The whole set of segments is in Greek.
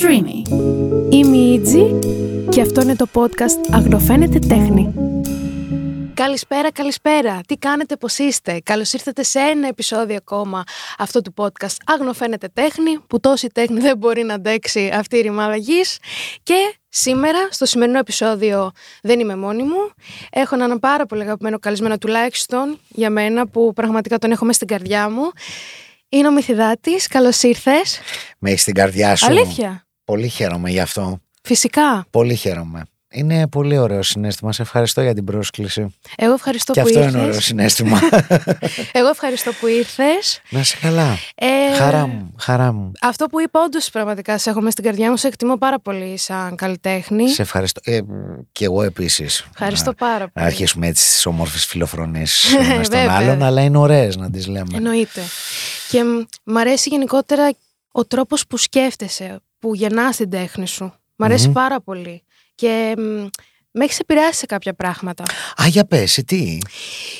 Streamy. Είμαι η Ιτζη και αυτό είναι το podcast Αγνοφαίνεται Τέχνη. Καλησπέρα, καλησπέρα. Τι κάνετε, πώς είστε; Καλώς ήρθατε σε ένα επεισόδιο ακόμα αυτό του podcast Αγνοφαίνεται Τέχνη, που τόση τέχνη δεν μπορεί να αντέξει αυτή η ρημάδα γης. Και σήμερα, στο σημερινό επεισόδιο, δεν είμαι μόνη μου. Έχω έναν πάρα πολύ αγαπημένο καλεσμένο τουλάχιστον για μένα, που πραγματικά τον έχω μέσα στην καρδιά μου. Είναι ο Μυθιδάτης. Καλώς ήρθες. Με έχεις στην καρδιά σου. Αλήθεια; Πολύ χαίρομαι γι' αυτό. Φυσικά. Πολύ χαίρομαι. Είναι πολύ ωραίο συνέστημα. Σε ευχαριστώ για την πρόσκληση. Εγώ ευχαριστώ και που αυτό ήρθες. είναι ωραίο συνέστημα. Εγώ ευχαριστώ που ήρθες. Να σε καλά. Ε, Χαρά μου. Χαρά μου. Αυτό που είπα, όντως πραγματικά σε έχω μέσα στην καρδιά μου, σε εκτιμώ πάρα πολύ σαν καλλιτέχνη. Σε ευχαριστώ. Ε, και εγώ επίσης. Ευχαριστώ πάρα Να πολύ. αρχίσουμε έτσι τις όμορφες φιλοφρονήσει ένας στον Βέβαια. άλλον, αλλά είναι ωραίες να τις λέμε. Εννοείται. Και μ, μ' αρέσει γενικότερα ο τρόπος που σκέφτεσαι, που γεννάς την τέχνη σου. Μ' αρεσει Μμμ. πάρα πολύ. Και μ, με έχεις επηρεάσει σε κάποια πράγματα. Α, για πες, τι;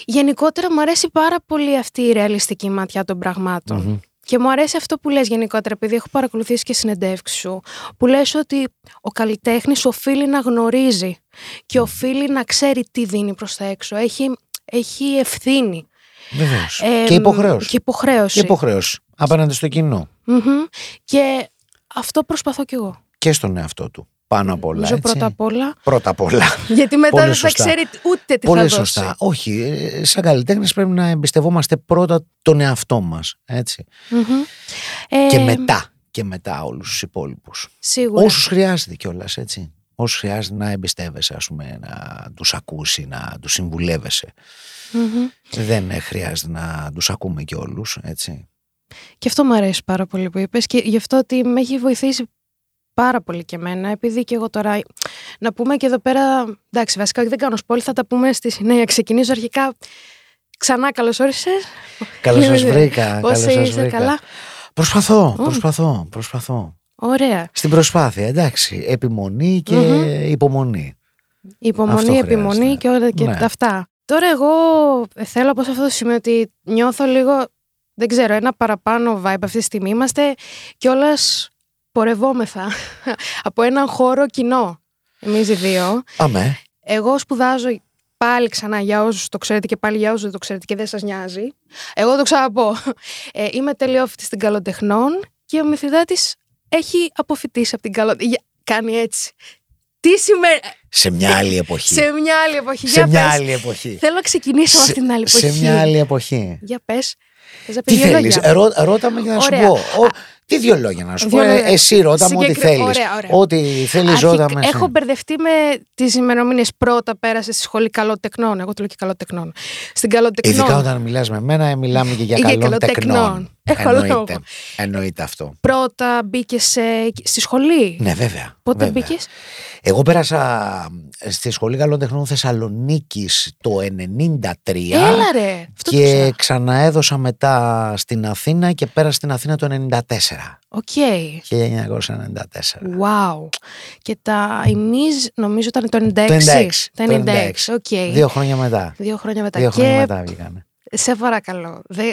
Γενικότερα μου αρέσει πάρα πολύ αυτή η ρεαλιστική ματιά των πραγματων Μμμ. Και μου αρέσει αυτό που λες γενικότερα, επειδή έχω παρακολουθήσει και συνεντεύξεις σου, που λες ότι ο καλλιτέχνης οφείλει να γνωρίζει και οφείλει να ξέρει τι δίνει προς τα έξω. Έχει, έχει ευθύνη. Βεβαίως. Ε, και υποχρέωση. Και υποχρέωση. Και υποχρέωση. Απέναντι στο κοινό. Μμμ. Και αυτό προσπαθώ κι εγώ. Και στον εαυτό του. Πάνω απ' όλα. Νομίζω έτσι. πρώτα απ' όλα. Πρώτα απ' όλα. Γιατί μετά Πολύ δεν θα σωστά. ξέρει ούτε τι Πολύ θα σωστά. δώσει. Όχι, ε, σαν καλλιτέχνες πρέπει να εμπιστευόμαστε πρώτα τον εαυτό μας. Έτσι. Μμμ. Ε, και μετά. Και μετά όλους τους υπόλοιπους. Σίγουρα. Όσους χρειάζεται κιόλας, έτσι. Όσους χρειάζεται να εμπιστεύεσαι, ας πούμε, να τους ακούσει, να τους συμβουλεύεσαι. Μμμ. Δεν ε, χρειάζεται να τους ακούμε κι όλους, έτσι. Και αυτό μου αρέσει πάρα πολύ που είπες και γι' αυτό ότι με έχει βοηθήσει πάρα πολύ και εμένα, επειδή και εγώ τώρα να πούμε και εδώ πέρα, εντάξει βασικά δεν κάνω σπόλη, θα τα πούμε στη συνέχεια. Ξεκινήσω αρχικά ξανά καλώς όρισες. Καλώς σας βρήκα. Πώς καλώς σας είσαι, βρήκα. καλά; Προσπαθώ, προσπαθώ, προσπαθώ. Ωραία. Στην προσπάθεια, εντάξει. Επιμονή και Μμμ. υπομονή. Υπομονή, Αυτό επιμονή χρειάζεται. και όλα και Ναι. τα αυτά. Τώρα εγώ θέλω από σε αυτό το σημείο ότι νιώθω λίγο, δεν ξέρω, ένα παραπάνω vibe αυτή τη στιγμή. Είμαστε κιόλας πορευόμεθα από έναν χώρο κοινό. Εμείς οι δύο. Αμέ. Εγώ σπουδάζω πάλι ξανά για όσους το ξέρετε και πάλι για όσους δεν το ξέρετε και δεν σας νοιάζει. Εγώ το ξαναπώ. Ε, είμαι τελειόφοιτη στην καλοτεχνών και ο Μυθιδάτης έχει αποφυτίσει από την καλοτεχνών. Κάνει έτσι. Τι σημαίνει. Σε μια άλλη εποχή. Σε μια άλλη εποχή. Σε για μια πες. άλλη εποχή. Θέλω να ξεκινήσω από Σε- αυτήν την άλλη εποχή. Σε μια άλλη εποχή. Για πες. Θες να Τι πεις δύο θέλεις, λόγια; ρώτα με για να Ωραία. σου πω. Ο- τι δύο λόγια να σου Δύο πω. Ε, λόγια. Εσύ ρώτα μου ό,τι Συγκεκρι- θέλεις. Ωραία, ωραία. Ό,τι θέλεις, Αρχικ- ρώτα με. εσύ. Έχω μπερδευτεί με τις ημερομηνίες. Πρώτα πέρασε στη σχολή καλοτεχνών. Εγώ το λέω και καλοτεχνών. Στην καλοτεχνών. Ειδικά όταν μιλάς με μένα, ε, μιλάμε και για Για καλών καλοτεχνών. τεκνών. Έχω Εννοείται. λόγο. Εννοείται αυτό. Πρώτα μπήκες στη σχολή. Ναι, βέβαια. Πότε βέβαια. μπήκες; Εγώ πέρασα στη Σχολή Καλών Τεχνών Θεσσαλονίκης το 93 Έλα ρε. Αυτό το και ξέρω. ξαναέδωσα μετά στην Αθήνα και πέρασα στην Αθήνα το 94. Οκ. 1994. Wow. Και τα Ημίζ νομίζω ήταν το 96. Το 96. Τα το 96. Οκ. Δύο χρόνια μετά. Δύο χρόνια μετά. Δύο και χρόνια μετά βγήκανε. σε παρακαλώ. Δε...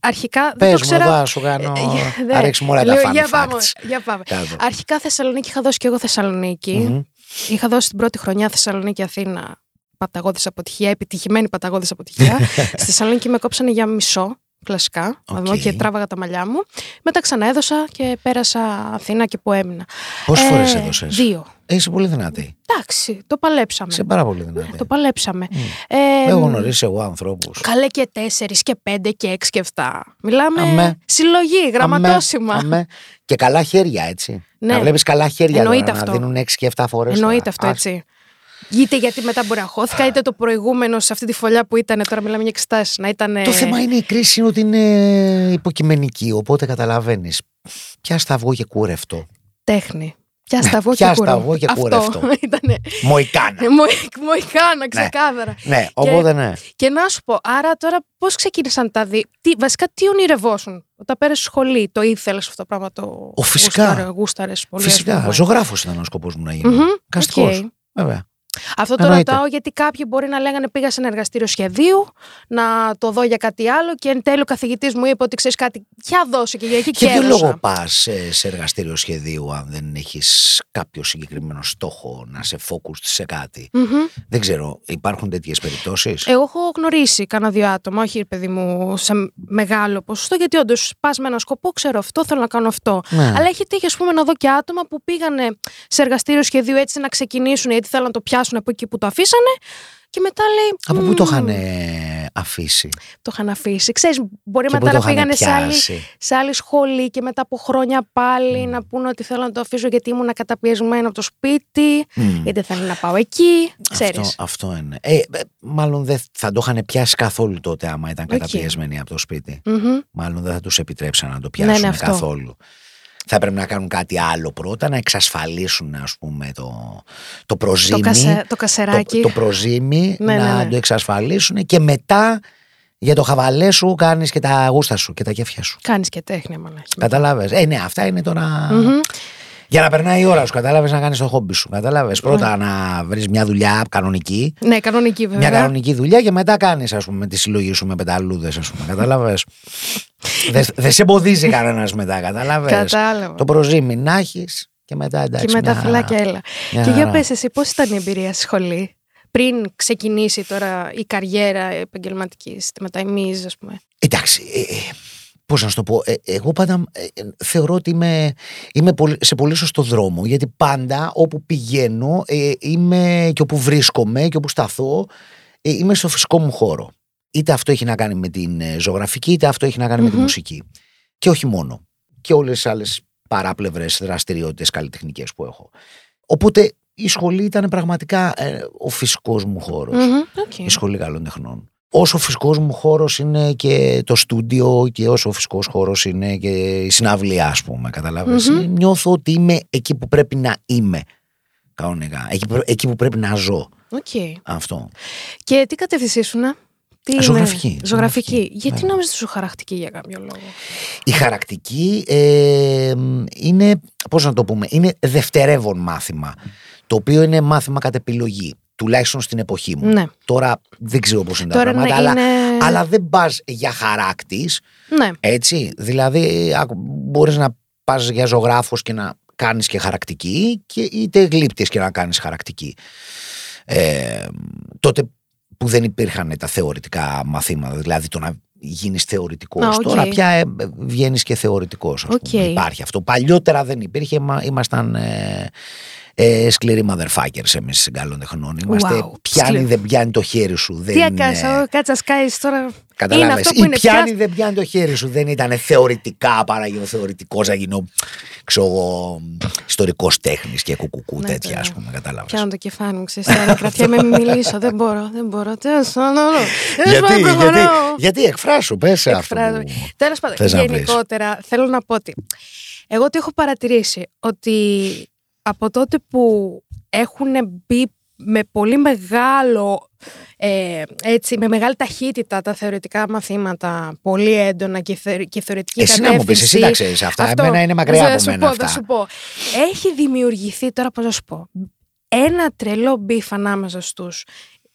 Αρχικά δεν Πες το μου ξέρα. εδώ, σου κάνω. Ε, δε. να ρίξουμε όλα τα Λέω, fun για facts. πάμε, για πάμε. Κάτω. Αρχικά Θεσσαλονίκη είχα δώσει και εγώ Θεσσαλονίκη. Μμμ. Είχα δώσει την πρώτη χρονιά Θεσσαλονίκη-Αθήνα παταγώδης αποτυχία, επιτυχημένη παταγώδης αποτυχία. Στη Θεσσαλονίκη με κόψανε για μισό, κλασικά, OK. okay. και τράβαγα τα μαλλιά μου. Μετά ξαναέδωσα και πέρασα Αθήνα και που έμεινα. Πόσες Ε, φορές έδωσες; Δύο. Είσαι πολύ δυνατή. Εντάξει, το παλέψαμε. Είσαι πάρα πολύ δυνατή. Το παλέψαμε. Μμ. Ε, Έχω γνωρίσει εγώ ανθρώπους. Καλέ και τέσσερις και πέντε και έξι και εφτά. Μιλάμε Αμέ. συλλογή, γραμματόσημα. Και καλά χέρια, έτσι. Ναι. Να βλέπεις καλά χέρια Εννοείται τώρα, αυτό. να δίνουν 6 και 7 φορές. Εννοείται αυτό έτσι. Είτε γιατί μετά μπορεί να χώθηκα, είτε το προηγούμενο σε αυτή τη φωλιά που ήταν, τώρα μιλάμε για εξετάσεις, να ήταν. Το θέμα είναι η κρίση είναι ότι είναι υποκειμενική, οπότε καταλαβαίνεις. Πια σταυγό και κούρευτο. Τέχνη. Πια σταυγό και Πια κούρευτο. σταυγό και Αυτό κούρευτο. ήτανε. Μοϊκάνα. Μοι- Μοϊκάνα, ξεκάθαρα. ναι, οπότε ναι. Και να σου πω, άρα τώρα πώς ξεκίνησαν τα δύο. Τι, βασικά, τι ονειρευόσουν όταν πέρασες σχολή, το ήθελες αυτό το πράγμα. Το Ο, φυσικά. Γούσταρες πολύ. ας Φυσικά. πούμε. Ζωγράφος ήταν ο σκοπός μου να γίνω. Μμμ, Καστικός. οκ. Βέβαια. Αυτό το Εννοείται. ρωτάω γιατί κάποιοι μπορεί να λέγανε πήγα σε ένα εργαστήριο σχεδίου να το δω για κάτι άλλο και εν τέλει ο καθηγητής μου είπε ότι ξέρεις κάτι. Για δώσε και για εκεί Και και ποιο έδωσα. λόγο πας σε εργαστήριο σχεδίου, αν δεν έχεις κάποιο συγκεκριμένο στόχο να σε focus σε κάτι; Μμμ. Δεν ξέρω, υπάρχουν τέτοιες περιπτώσεις; Εγώ έχω γνωρίσει κάνα δύο άτομα, όχι ρε παιδί μου σε μεγάλο ποσοστό, γιατί όντως πας με ένα σκοπό, ξέρω αυτό, θέλω να κάνω αυτό. Ναι. Αλλά έχει τύχει, ας πούμε, να δω και άτομα που πήγανε σε εργαστήριο σχεδίου έτσι να ξεκινήσουν, γιατί θέλουν να το πιάσουν από εκεί που το αφήσανε. Και μετά λέει. Από πού «Μμμ, το είχαν αφήσει, Το είχαν αφήσει. Ξέρεις, μπορεί και πού μετά το να είχαν πήγανε σε άλλη, πιάσει; σε άλλη σχολή και μετά από χρόνια πάλι να πούνε ότι θέλω να το αφήσω γιατί ήμουν καταπιεσμένο από το σπίτι, Μμ. γιατί δεν θέλω να πάω εκεί. Ξέρεις. Αυτό, αυτό είναι. Ε, ε, μάλλον δεν θα το είχαν πιάσει καθόλου τότε άμα ήταν Οκ. καταπιεσμένοι από το σπίτι. Μμμ. Μάλλον δεν θα τους επιτρέψαν να το Ναι, πιάσουν ναι, αυτό. καθόλου. Θα έπρεπε να κάνουν κάτι άλλο πρώτα, να εξασφαλίσουν ας πούμε το, το προζύμι. Το, κασε, το το, κασεράκι. το προζύμι Ναι, να ναι, ναι. το εξασφαλίσουν και μετά για το χαβαλέ σου κάνεις και τα γούστα σου και τα κέφια σου. Κάνεις και τέχνη, μαλάκι. Καταλάβες. Ε, ναι, αυτά είναι τώρα... Μμμ. Για να περνάει η ώρα σου, κατάλαβες να κάνεις το χόμπι σου. Κατάλαβες. Πρώτα να βρεις μια δουλειά κανονική, Ναι, κανονική βέβαια. μια κανονική δουλειά και μετά κάνεις ας πούμε τη συλλογή σου με πεταλούδες ας πούμε. Κατάλαβες. Δεν δεν σε εμποδίζει κανένας μετά, κατάλαβες. Κατάλαβα. Το προζύμι να έχεις και μετά εντάξει. και με τα μια χαρά. φυλάκια έλα. Μια και για χαρά. πες εσύ, πώς ήταν η εμπειρία στη σχολή, πριν ξεκινήσει τώρα η καριέρα επαγγελματικής, στη μεταϊμίζ, ας πούμε. Εντάξει, ε, ε, πώς να σου το πω, ε, εγώ πάντα ε, ε, θεωρώ ότι είμαι, είμαι πολύ- σε πολύ σωστό δρόμο, γιατί πάντα όπου πηγαίνω ε, είμαι και όπου βρίσκομαι και όπου σταθώ, ε, είμαι στο φυσικό μου χώρο. Είτε αυτό έχει να κάνει με την ε, ζωγραφική, είτε αυτό έχει να κάνει με τη Μμμ. μουσική. Και όχι μόνο. Και όλες τις άλλες παράπλευρες δραστηριότητες καλλιτεχνικές που έχω. Οπότε η σχολή ήταν πραγματικά ε, ο φυσικός μου χώρος Μμμ, οκ. η Σχολή Καλών Τεχνών. Όσο φυσικός μου χώρος είναι και το στούντιο και όσο φυσικός χώρος είναι και η συναυλία ας πούμε, καταλαβες. Μμμ. Νιώθω ότι είμαι εκεί που πρέπει να είμαι κανονικά, εκεί, που- εκεί που πρέπει να ζω Οκ. αυτό. Και τι κατεύθυνση ήσουνα; Τι είναι; Ζωγραφική, Ζωγραφική. ζωγραφική, Γιατί βέβαια. νόμιζες ότι σου χαρακτική για κάποιο λόγο; Η χαρακτική ε, είναι, πώς να το πούμε, είναι δευτερεύον μάθημα, το οποίο είναι μάθημα κατ' επιλογή, τουλάχιστον στην εποχή μου. Ναι. Τώρα δεν ξέρω πώς είναι Τώρα τα πράγματα, ναι, αλλά, είναι... αλλά δεν πας για χαράκτης, Ναι. Έτσι, δηλαδή άκου, μπορείς να πας για ζωγράφος και να κάνεις και χαρακτική και είτε γλύπτης και να κάνεις χαρακτική. Ε, τότε που δεν υπήρχαν τα θεωρητικά μαθήματα, δηλαδή το να γίνεις θεωρητικός. Α, οκ. Τώρα πια ε, ε, βγαίνεις και θεωρητικός. Ας πούμε. Οκ. Υπάρχει αυτό. Παλιότερα δεν υπήρχε, μα, ήμασταν ε, ε, σκληροί motherfuckers εμείς στην καλών τεχνών. Είμαστε Wow, πιάνει σκληρό. δεν πιάνει το χέρι σου. Δεν Τι είναι- έκανα, κάτσα σκάεις τώρα. Καταλάβες. Είναι αυτό που Ή είναι πιάνει πια- δεν πιάνει το χέρι σου. Δεν ήταν θεωρητικά παρά γίνω θεωρητικός, να γίνω ξέρω εγώ, ιστορικός τέχνης και κουκουκού Ναι, τέτοια, τώρα. ας πούμε. Κατάλαβε. Πιάνω το κεφάλι μου, ξέρεις, τώρα κρατιέμαι μην μιλήσω, δεν μπορώ, δεν μπορώ. Τέλος πάντων, Γιατί, τέλος πάντων, γιατί, προχωρώ. γιατί εκφράσου, πες αυτό. Εκφράζω. που- Τέλος πάντων, θες να πεις. γενικότερα θέλω να πω ότι εγώ τι έχω παρατηρήσει ότι από τότε που έχουν μπει με πολύ μεγάλο ε, έτσι, με μεγάλη ταχύτητα τα θεωρητικά μαθήματα, πολύ έντονα και, θε, και θεωρητική Εσύ να μου πεις, εσύ τα ξέρεις αυτά. Εμένα είναι μακριά θα από σου μένα πω, Θα αυτά. σου πω. Έχει δημιουργηθεί, τώρα πώς να σου πω, ένα τρελό beef ανάμεσα στους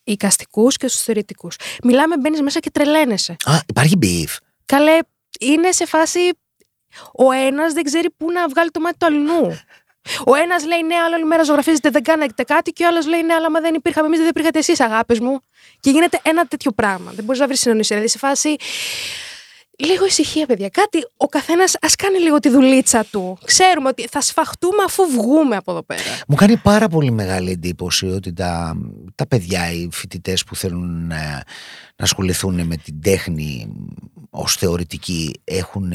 εικαστικούς και στους θεωρητικούς. Μιλάμε, μπαίνεις μέσα και τρελαίνεσαι. Α, υπάρχει beef. Καλέ, είναι σε φάση. Ο ένας δεν ξέρει πού να βγάλει το μάτι του αλλουνού. Ο ένας λέει ναι, αλλά άλλη μέρα ζωγραφίζετε, δεν κάνετε κάτι. Και ο άλλος λέει ναι, αλλά μα δεν υπήρχαμε εμείς, δεν υπήρχατε εσείς, αγάπες μου. Και γίνεται ένα τέτοιο πράγμα. Δεν μπορείς να βρεις συνεννόηση. Δηλαδή σε φάση. Λίγο ησυχία, παιδιά. Κάτι, ο καθένας ας κάνει λίγο τη δουλίτσα του. Ξέρουμε ότι θα σφαχτούμε αφού βγούμε από εδώ πέρα. Μου κάνει πάρα πολύ μεγάλη εντύπωση ότι τα, τα παιδιά, οι φοιτητές που θέλουν να, να ασχοληθούν με την τέχνη ως θεωρητική έχουν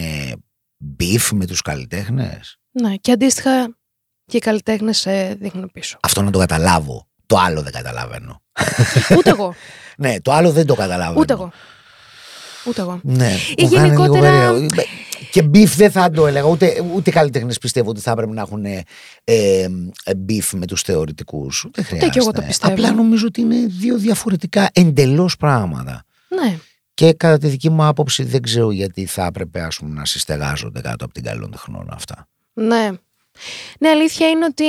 beef με τους καλλιτέχνες; Ναι, και αντίστοιχα και οι καλλιτέχνες δείχνουν πίσω. Αυτό να το καταλάβω. Το άλλο δεν καταλαβαίνω. Ούτε εγώ. Ναι, το άλλο δεν το καταλαβαίνω. Ούτε εγώ. Ούτε εγώ. Ναι, Ή μου κάνει λίγο γενικότερα- περίεργο. Και beef δεν θα το έλεγα. Ούτε, ούτε καλλιτέχνες πιστεύω ότι θα έπρεπε να έχουν ε, ε, beef με τους θεωρητικούς. Δεν χρειάζεται. και εγώ το πιστεύω. Απλά νομίζω ότι είναι δύο διαφορετικά εντελώς πράγματα. Ναι. Και κατά τη δική μου άποψη δεν ξέρω γιατί θα έπρεπε ας πούμε, να συστεγάζονται κάτω από την καλών τεχνών αυτά. Ναι. Ναι, αλήθεια είναι ότι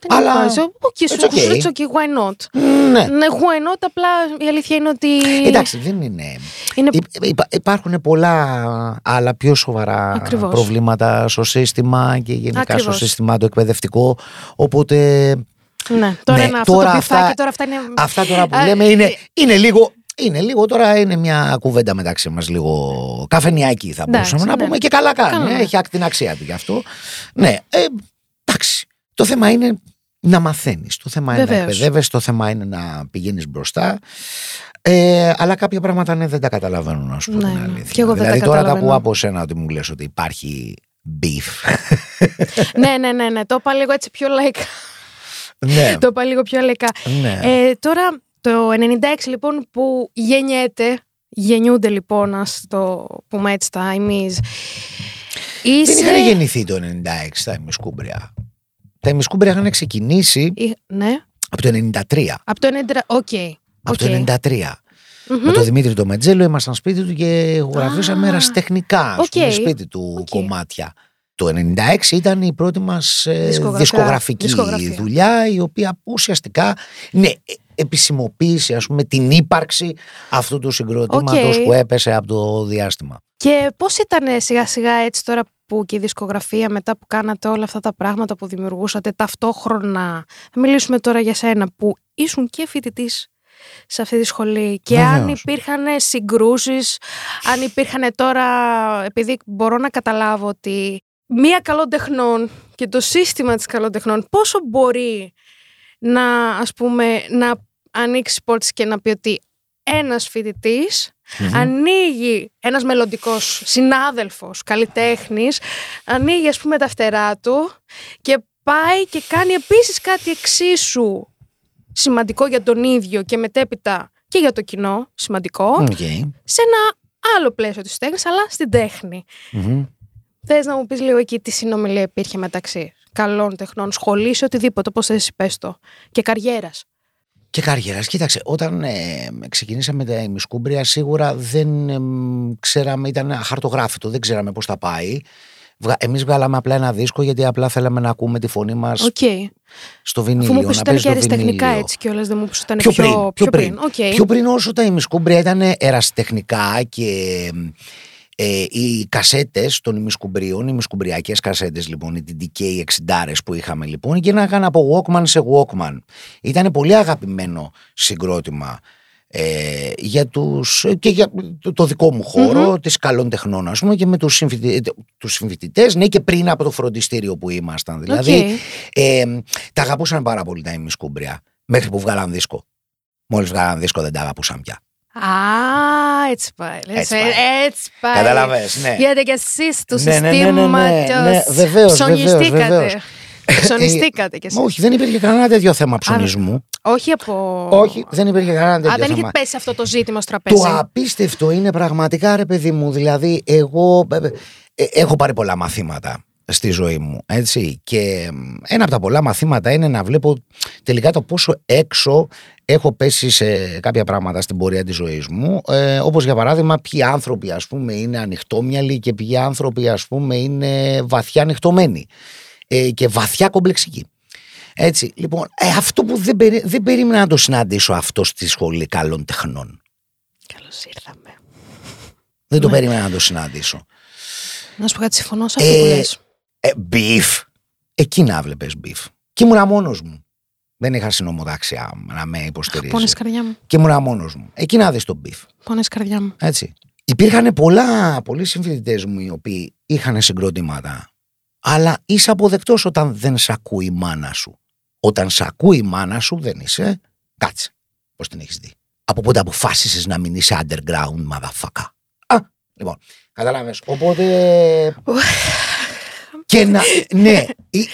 Δεν Αλλά Αλλά... Okay, it's it's okay. okay, why not. Ναι. Ναι, why not, απλά η αλήθεια είναι ότι... Εντάξει, δεν είναι. Είναι... Υ- υπα- υπάρχουν πολλά άλλα πιο σοβαρά Ακριβώς. προβλήματα στο σύστημα και γενικά Ακριβώς. στο σύστημα το εκπαιδευτικό. Οπότε Ναι, τώρα Ναι, είναι αυτό τώρα το αυτά- πιφάκι, τώρα αυτά είναι... αυτά τώρα που Α, λέμε ε, είναι, είναι λίγο. Είναι λίγο τώρα, είναι μια κουβέντα μεταξύ μας λίγο καφενιακή θα Εντάξει, μπορούσαμε να ναι. πούμε και καλά κάνει. Καλά, ε, ναι. Έχει άκ- την αξία του γι' αυτό. Ναι, ε, εντάξει. Το θέμα είναι να μαθαίνεις, το θέμα είναι να Βεβαίως. εκπαιδεύεσαι, το θέμα είναι να πηγαίνεις μπροστά. Ε, αλλά κάποια πράγματα ναι, δεν τα καταλαβαίνω να σου πω Ναι, την ναι. αλήθεια. Και εγώ δεν τα δηλαδή τώρα τα καταλαβαίνω. ακούω από σένα ότι μου λες ότι υπάρχει beef. ναι, ναι, ναι, ναι, το είπα λίγο έτσι πιο λαϊκά. ναι, το είπα λίγο πιο λαϊκά. ναι. Ε, τώρα, το 96 λοιπόν που γεννιέται, γεννιούνται λοιπόν, ας το πούμε έτσι τα εμείς, Δεν είσαι... είχαν γεννηθεί το 96 τα ημισκούμπρια. Τα ημισκούμπρια είχαν ξεκινήσει Εί- Ναι, από το 93. από το 90... Οκ. Από οκ. το 93. Μμμ. Με τον Δημήτρη το Μετζέλο ήμασταν σπίτι του και γράφαμε Α, ερασιτεχνικά ας οκ. πούμε, σπίτι του Οκ. κομμάτια. Το 96 ήταν η πρώτη μας ε, Δισκογραφία. δισκογραφική Δισκογραφία. δουλειά η οποία ουσιαστικά ναι, ε, επισημοποίησε ας πούμε την ύπαρξη αυτού του συγκροτήματος Οκ. που έπεσε από το διάστημα. Και πώς ήταν σιγά σιγά έτσι τώρα που και η δισκογραφία μετά που κάνατε όλα αυτά τα πράγματα που δημιουργούσατε ταυτόχρονα. Θα μιλήσουμε τώρα για σένα που ήσουν και φοιτητής σε αυτή τη σχολή και αν Βεβαίως. υπήρχαν συγκρούσεις, αν υπήρχαν τώρα, επειδή μπορώ να καταλάβω ότι μία καλών τεχνών και το σύστημα της καλών τεχνών πόσο μπορεί να ας πούμε να ανοίξει πόρτες και να πει ότι ένας φοιτητής ανοίγει ένας μελλοντικός συνάδελφος, καλλιτέχνης, ανοίγει ας πούμε τα φτερά του και πάει και κάνει επίσης κάτι εξίσου σημαντικό για τον ίδιο και μετέπειτα και για το κοινό, σημαντικό, Οκ. σε ένα άλλο πλαίσιο της τέχνης, αλλά στην τέχνη. Μμμ. Θες να μου πεις λίγο εκεί τι συνομιλία υπήρχε μεταξύ καλών τεχνών, σχολής, οτιδήποτε, πώς θες πες το, και καριέρας. Και καριέρας. Κοίταξε, όταν ε, ξεκινήσαμε τα ημισκούμπρια, σίγουρα δεν ε, μ, ξέραμε, ήταν αχαρτογράφητο, δεν ξέραμε πώς θα πάει. Βγα, εμείς βγάλαμε απλά ένα δίσκο γιατί απλά θέλαμε να ακούμε τη φωνή μας Οκ. στο Αφού βινίλιο. μου πεις να ότι ήταν παίζει και το ερασιτεχνικά βινίλιο. έτσι κιόλας, δεν μου πεις ότι ήταν Πιο πιο, πριν, πιο πριν. Οκ. Πιο πριν όσο τα ημισκούμπρια ήταν ερασιτεχνικά και ε, οι κασέτες των ημισκουμπρίων, οι ημισκουμπριακές κασέτες λοιπόν, οι TDK 60 που είχαμε λοιπόν, πήγαιναν από Walkman σε Walkman. Ήταν πολύ αγαπημένο συγκρότημα ε, για τους, και για το, το δικό μου χώρο της καλών τεχνών ας πούμε και με τους, συμφοιτη, τους συμφοιτητές ναι και πριν από το φροντιστήριο που ήμασταν δηλαδή Οκ. ε, τα αγαπούσαν πάρα πολύ τα ημισκούμπρια μέχρι που βγάλαν δίσκο μόλις βγάλαν δίσκο δεν τα αγαπούσαν πια Α, έτσι πάει. λες, Έτσι ε, πάει. Έτσι πάει. Καταλαβες, ναι. Γιατί και εσείς του Ναι, ναι, ναι, ναι, ναι, συστήματος ναι, βεβαίως, ψωνιστήκατε. βεβαίως, βεβαίως. Ψωνιστήκατε κι εσείς. όχι δεν υπήρχε κανένα τέτοιο θέμα ψωνισμού Όχι από... όχι δεν υπήρχε κανένα τέτοιο Α, δεν θέμα είχε πέσει αυτό το ζήτημα στο τραπέζι. Το απίστευτο είναι πραγματικά ρε παιδί μου, δηλαδή εγώ ε, ε, έχω πάρει πολλά μαθήματα στη ζωή μου, έτσι, και μ, ένα από τα πολλά μαθήματα είναι να βλέπω τελικά το πόσο έξω έχω πέσει σε κάποια πράγματα στην πορεία της ζωής μου, ε, όπως για παράδειγμα ποιοι άνθρωποι ας πούμε είναι ανοιχτόμυαλοι και ποιοι άνθρωποι ας πούμε είναι βαθιά ανοιχτωμένοι ε, και βαθιά κομπλεξικοί. Έτσι, λοιπόν, ε, αυτό που δεν, περί, δεν περίμενα να το συναντήσω αυτό στη σχολή καλών τεχνών. Καλώς ήρθαμε. Δεν το Ναι. περίμενα να το συναντήσω. Να σου πω κάτι, συμφωνώ σε αυτό που Ε, λες. ε, beef. Εκεί να βλέπεις beef. Και ήμουνα μόνος μου. Δεν είχα συνομοταξιά να με υποστηρίζει. Πόνες καρδιά μου. Και ήμουνα μόνος μου. Εκεί να δεις το beef. Πόνες καρδιά μου. Έτσι. Υπήρχαν πολλά, πολλοί συμφιλητέ μου οι οποίοι είχαν συγκρότηματα. Αλλά είσαι αποδεκτός όταν δεν σ' ακούει η μάνα σου. Όταν σ' ακούει η μάνα σου δεν είσαι. Κάτσε. Πώς την έχεις δει. Από πότε αποφάσισες να μην είσαι underground motherfucker. Α, λοιπόν, καταλάβες. Οπότε και να, ναι,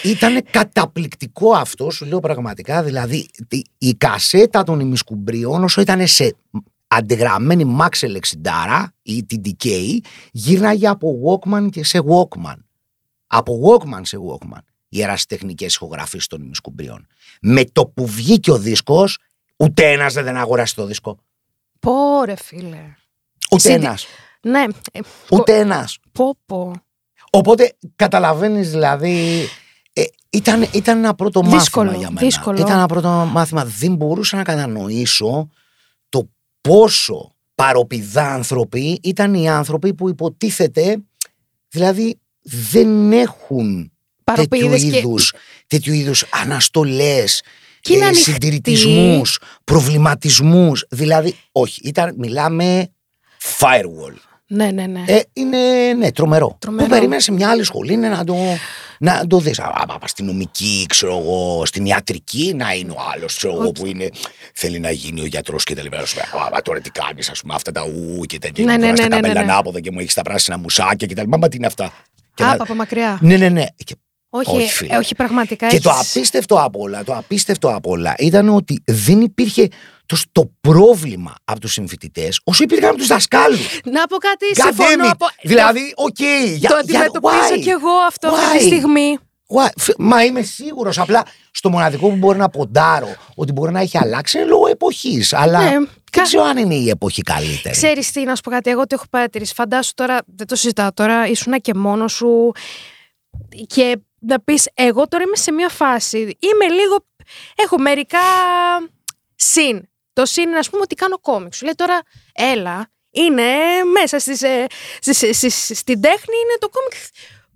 ήταν καταπληκτικό αυτό, σου λέω πραγματικά. Δηλαδή, τη- η κασέτα των ημισκουμπρίων, όσο ήταν σε αντιγραμμένη Maxell 60 ή την DK, γύρναγε από Walkman και σε Walkman. Από Walkman σε Walkman. Οι ερασιτεχνικές ηχογραφίες των ημισκουμπρίων. Με το που βγήκε ο δίσκος, ούτε ένας δεν αγοράσει το δίσκο. Πόρε φίλε. Ούτε CD. ένας. Ναι, ε, Ούτε ένας. πω πω. Οπότε καταλαβαίνεις δηλαδή Ε, ήταν, ήταν ένα πρώτο Δύσκολο, μάθημα για μένα. δύσκολο. Ήταν ένα πρώτο μάθημα. Δεν μπορούσα να κατανοήσω το πόσο παροπηδά άνθρωποι ήταν οι άνθρωποι που υποτίθεται, δηλαδή δεν έχουν τέτοιου Παροπίδες και- είδους, τέτοιου είδους αναστολές, Και είναι ε, ανοιχτοί. συντηρητισμούς, προβληματισμούς. Δηλαδή, όχι, ήταν, μιλάμε firewall. Ναι, ναι, ναι. Ε, είναι ναι, τρομερό. Τρομερό. Που περίμενες σε μια άλλη σχολή είναι να το, να το δεις. Α, α, αστυνομική, ξέρω εγώ, στην ιατρική, να είναι ο άλλος, ξέρω εγώ, που είναι, θέλει να γίνει ο γιατρός και τα λοιπά. Σου λέει, Α, α, τώρα τι κάνεις, ας πούμε, αυτά τα ου και τα Ναι, ναι, ναι, ναι, στα ναι, ναι, ναι. ανάποδα και μου έχεις τα πράσινα μουσάκια και τα λοιπά. Μα τι είναι αυτά. Και Α, να- από μακριά. ναι, ναι, ναι. Και, Όχι, όχι, φίλε. ε, όχι πραγματικά. και το έχεις- απίστευτο απ' όλα, το απίστευτο απ' όλα ήταν ότι δεν υπήρχε το, το πρόβλημα από τους συμφοιτητές όσο υπήρχαν από τους δασκάλους. Να πω κάτι, God συμφωνώ. damn it. Από... Δηλαδή, οκ. για- το για- αντιμετωπίζω why? κι εγώ αυτό αυτή τη Why? στιγμή. Why? Φ- Μα είμαι σίγουρος. Απλά στο μοναδικό που μπορεί να ποντάρω ότι μπορεί να έχει αλλάξει είναι λόγω εποχής. Αλλά Ναι, δεν κα- ξέρω αν είναι η εποχή καλύτερη. Ξέρεις τι, να σου πω κάτι, εγώ το έχω παρατηρήσει. Φαντάσου τώρα, δεν το συζητάω τώρα, ήσουν και μόνος σου και να πεις, εγώ τώρα είμαι σε μια φάση, είμαι λίγο, έχω μερικά συν. Το συν είναι, ας πούμε, ότι κάνω κόμικ. Σου λέει τώρα, έλα, είναι μέσα στις, ε, στις- στις- στην τέχνη, είναι το κόμικ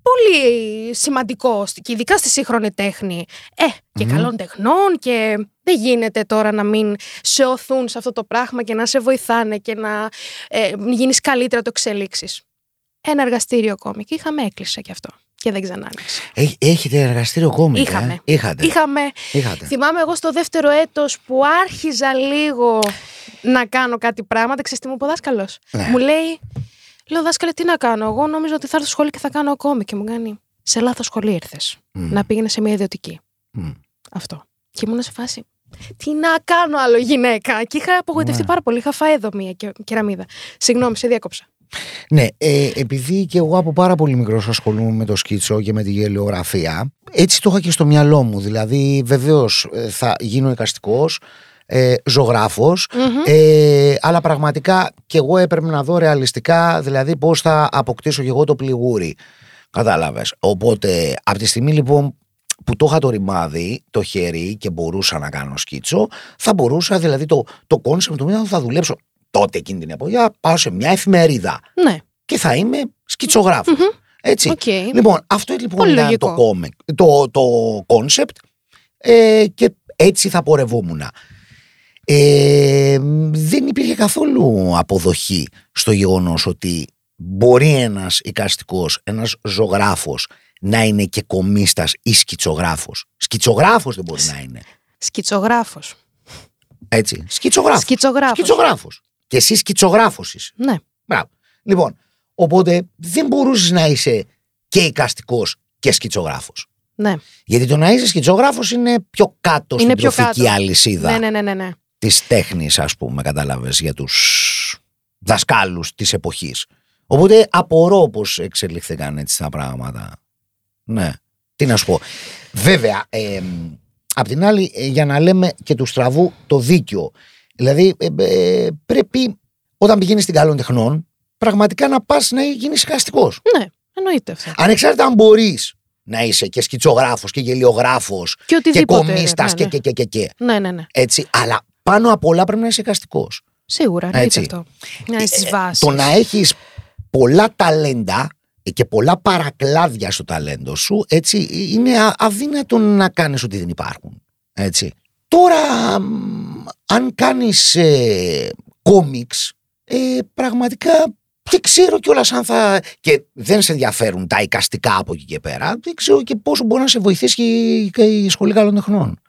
πολύ σημαντικό, στη- και ειδικά στη σύγχρονη τέχνη. Ε, και Μμμ. καλών τεχνών και δεν γίνεται τώρα να μην σε οθούν σε αυτό το πράγμα και να σε βοηθάνε και να ε, γίνεις καλύτερα το εξελίξεις. Ένα εργαστήριο κόμικ. Είχαμε, έκλεισε κι αυτό. Και δεν ξανά άνοιξε. Έχ- έχετε εργαστήριο κόμικ. Είχαμε. Ε; Είχατε. Είχαμε, Είχατε. θυμάμαι εγώ στο δεύτερο έτος που άρχιζα λίγο να κάνω κάτι πράγματα, ξέρεις τι μου είπε ο δάσκαλος; Ναι. Μου λέει, λέω δάσκαλε τι να κάνω, εγώ νόμιζα ότι θα έρθω στο σχολείο και θα κάνω κόμικ και μου κάνει, σε λάθος σχολείο ήρθες, Μμ. να πήγαινες σε μια ιδιωτική. Μμ. Αυτό. Και ήμουν σε φάση. Τι να κάνω άλλο γυναίκα. Και είχα απογοητευτεί Ναι. πάρα πολύ. Είχα φάει εδώ μία και- κεραμίδα. Συγγνώμη, σε διάκοψα. Ναι, ε, επειδή και εγώ από πάρα πολύ μικρός ασχολούμαι με το σκίτσο και με τη γελιογραφία, έτσι το είχα και στο μυαλό μου. Δηλαδή, βεβαίως θα γίνω εικαστικός, ε, ζωγράφος, Μμμ. ε, αλλά πραγματικά και εγώ έπρεπε να δω ρεαλιστικά, δηλαδή πώς θα αποκτήσω και εγώ το πληγούρι. Κατάλαβες. Οπότε, από τη στιγμή λοιπόν που το είχα το ρημάδι, το χέρι και μπορούσα να κάνω σκίτσο, θα μπορούσα δηλαδή το, το concept μου ήταν θα δουλέψω τότε εκείνη την εποχή, θα πάω σε μια εφημερίδα Ναι. και θα είμαι σκιτσογράφος. Μμμ. Έτσι. Οκ. Λοιπόν, αυτό λοιπόν Πολύ ήταν λογικό. το, comic, το, το concept ε, και έτσι θα πορευόμουν. Ε, δεν υπήρχε καθόλου αποδοχή στο γεγονός ότι μπορεί ένας εικαστικός, ένας ζωγράφος να είναι και κομίστας ή σκητσογράφος. Σκητσογράφος δεν μπορεί να είναι. Σκητσογράφος. Έτσι. Σκητσογράφος. Σκητσογράφος. Σκητσογράφος. Και εσύ σκητσογράφος είσαι. Ναι. Μπράβο. Λοιπόν, οπότε δεν μπορούσες να είσαι και εικαστικός και σκητσογράφος. Ναι. Γιατί το να είσαι σκητσογράφος είναι πιο κάτω Είναι στην πιο τροφική κάτω. αλυσίδα Ναι, ναι, ναι, ναι, ναι. της τέχνης, ας πούμε, κατάλαβες, για τους δασκάλους της εποχής. Οπότε απορώ πώς εξελίχθηκαν έτσι τα πράγματα. Ναι. Τι να σου πω. Βέβαια, ε, απ' την άλλη, ε, για να λέμε και του στραβού το δίκιο. Δηλαδή, ε, ε, πρέπει όταν πηγαίνεις στην καλών τεχνών, πραγματικά να πας να γίνεις εικαστικός. Ναι, εννοείται αυτό. Ανεξάρτητα αν μπορείς να είσαι και σκητσογράφος και γελιογράφος Και και οτιδήποτε. κομίστας ναι, και, και, και, και, και. ναι. ναι, ναι, ναι. Έτσι. Αλλά πάνω απ' όλα πρέπει να είσαι εικαστικός. Σίγουρα, εννοείται Έτσι. αυτό. Να είναι στις Ε, βάσεις. Το να έχεις πολλά ταλέντα και πολλά παρακλάδια στο ταλέντο σου, έτσι, είναι α- αδύνατο να κάνεις ότι δεν υπάρχουν. Έτσι. Τώρα, μ, αν κάνεις ε, κόμιξ, ε, πραγματικά δεν ξέρω κιόλας αν θα. και δεν σε ενδιαφέρουν τα εικαστικά από εκεί και πέρα. Δεν ξέρω και πόσο μπορεί να σε βοηθήσει και η, και η Σχολή Καλών Τεχνών.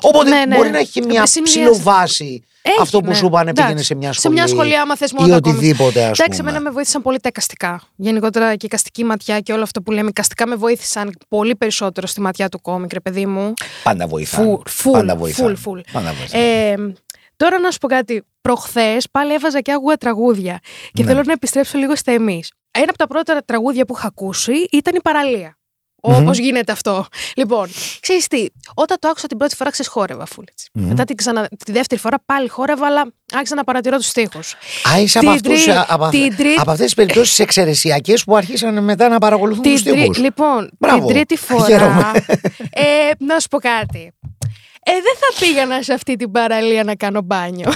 Οπότε Ναι, ναι. μπορεί να έχει και μια Συνδυάζει- ψηλοβάση Έχει, αυτό που ναι. σου πάνε πήγαινε Εντάξει. σε μια Σε σχολή. μια σχολή, άμα θες ή μόνο τα κόμικ. οτιδήποτε, ας Εντάξει, πούμε. εμένα με βοήθησαν πολύ τα εικαστικά. Γενικότερα και η εικαστική ματιά και όλο αυτό που λέμε. Εικαστικά με βοήθησαν πολύ περισσότερο στη ματιά του κόμικ, ρε παιδί μου. Πάντα βοηθάνε. Φουλ, φουλ, Πάντα βοηθάνε. φουλ, φουλ. Πάντα βοηθάνε. Ε, τώρα να σου πω κάτι. Προχθές πάλι έβαζα και άκουγα τραγούδια. Και Ναι. θέλω να επιστρέψω λίγο στα εμείς. Ένα από τα πρώτα τραγούδια που είχα ακούσει ήταν η παραλία. Όπω γίνεται αυτό; Λοιπόν, ξέρεις τι, όταν το άκουσα την πρώτη φορά, ξεσχόρευα φούλ. Μετά την ξανα... τη δεύτερη φορά πάλι χόρευα, αλλά άρχισα να παρατηρώ τους τοίχου. Α, είσαι από, αυτούς, από, από αυτές τις περιπτώσεις εξαιρεσιακές που άρχισαν μετά να παρακολουθούν τους τοίχου. Λοιπόν, Μπράβο. την τρίτη φορά. ε, να σου πω κάτι. Ε, δεν θα πήγαινα σε αυτή την παραλία να κάνω μπάνιο.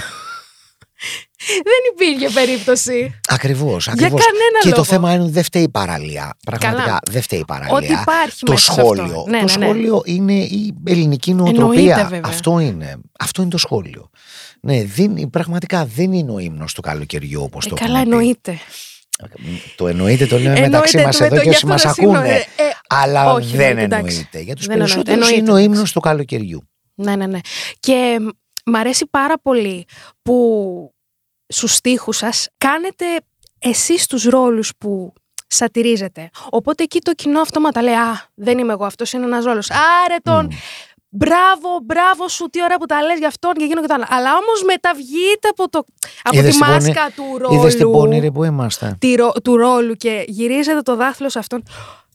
Δεν υπήρχε περίπτωση. Ακριβώς. Για κανένα και λόγο. το θέμα είναι ότι δεν φταίει η παραλία. Πραγματικά Καλά. δεν φταίει η παραλία. Ότι υπάρχει το μέσα σε σχόλιο. αυτό. Ναι, το ναι, ναι. σχόλιο είναι η ελληνική Εννοείται, νοοτροπία. βέβαια. Αυτό είναι. Αυτό είναι το σχόλιο. Ναι, δεν, πραγματικά δεν είναι ο ύμνος του καλοκαιριού όπως Ε, το καλά, έχουμε πει. εννοείται. Το εννοείται το λέμε Εννοείται μεταξύ το μας με εδώ το- και γι' όσοι αυτό μας να συγγνώμη, ακούνε. ε, ε, Αλλά όχι, δεν εννοείται, εντάξει. εννοείται. Για του Δεν εννοείται, περισσότερου είναι εννοείται, ο εντάξει. ύμνος του καλοκαιριού. Ναι, ναι, ναι. Και μ, μ' αρέσει πάρα πολύ που στους στίχους σας κάνετε εσείς τους ρόλους που σατυρίζετε. Οπότε εκεί το κοινό αυτόματα λέει «Α, δεν είμαι εγώ, αυτός είναι ένας ρόλος». Άρε τον, Μμ. μπράβο, μπράβο σου, τι ωραία που τα λες για αυτόν και εκείνο και το άλλο. Αλλά όμως μεταβγείτε από, το, από Είδες τη την πόνη- μάσκα του Είδες την ρόλου, πόνηρη που είμαστε. τη ρο- του ρόλου και γυρίζετε το δάχτυλο σε αυτόν.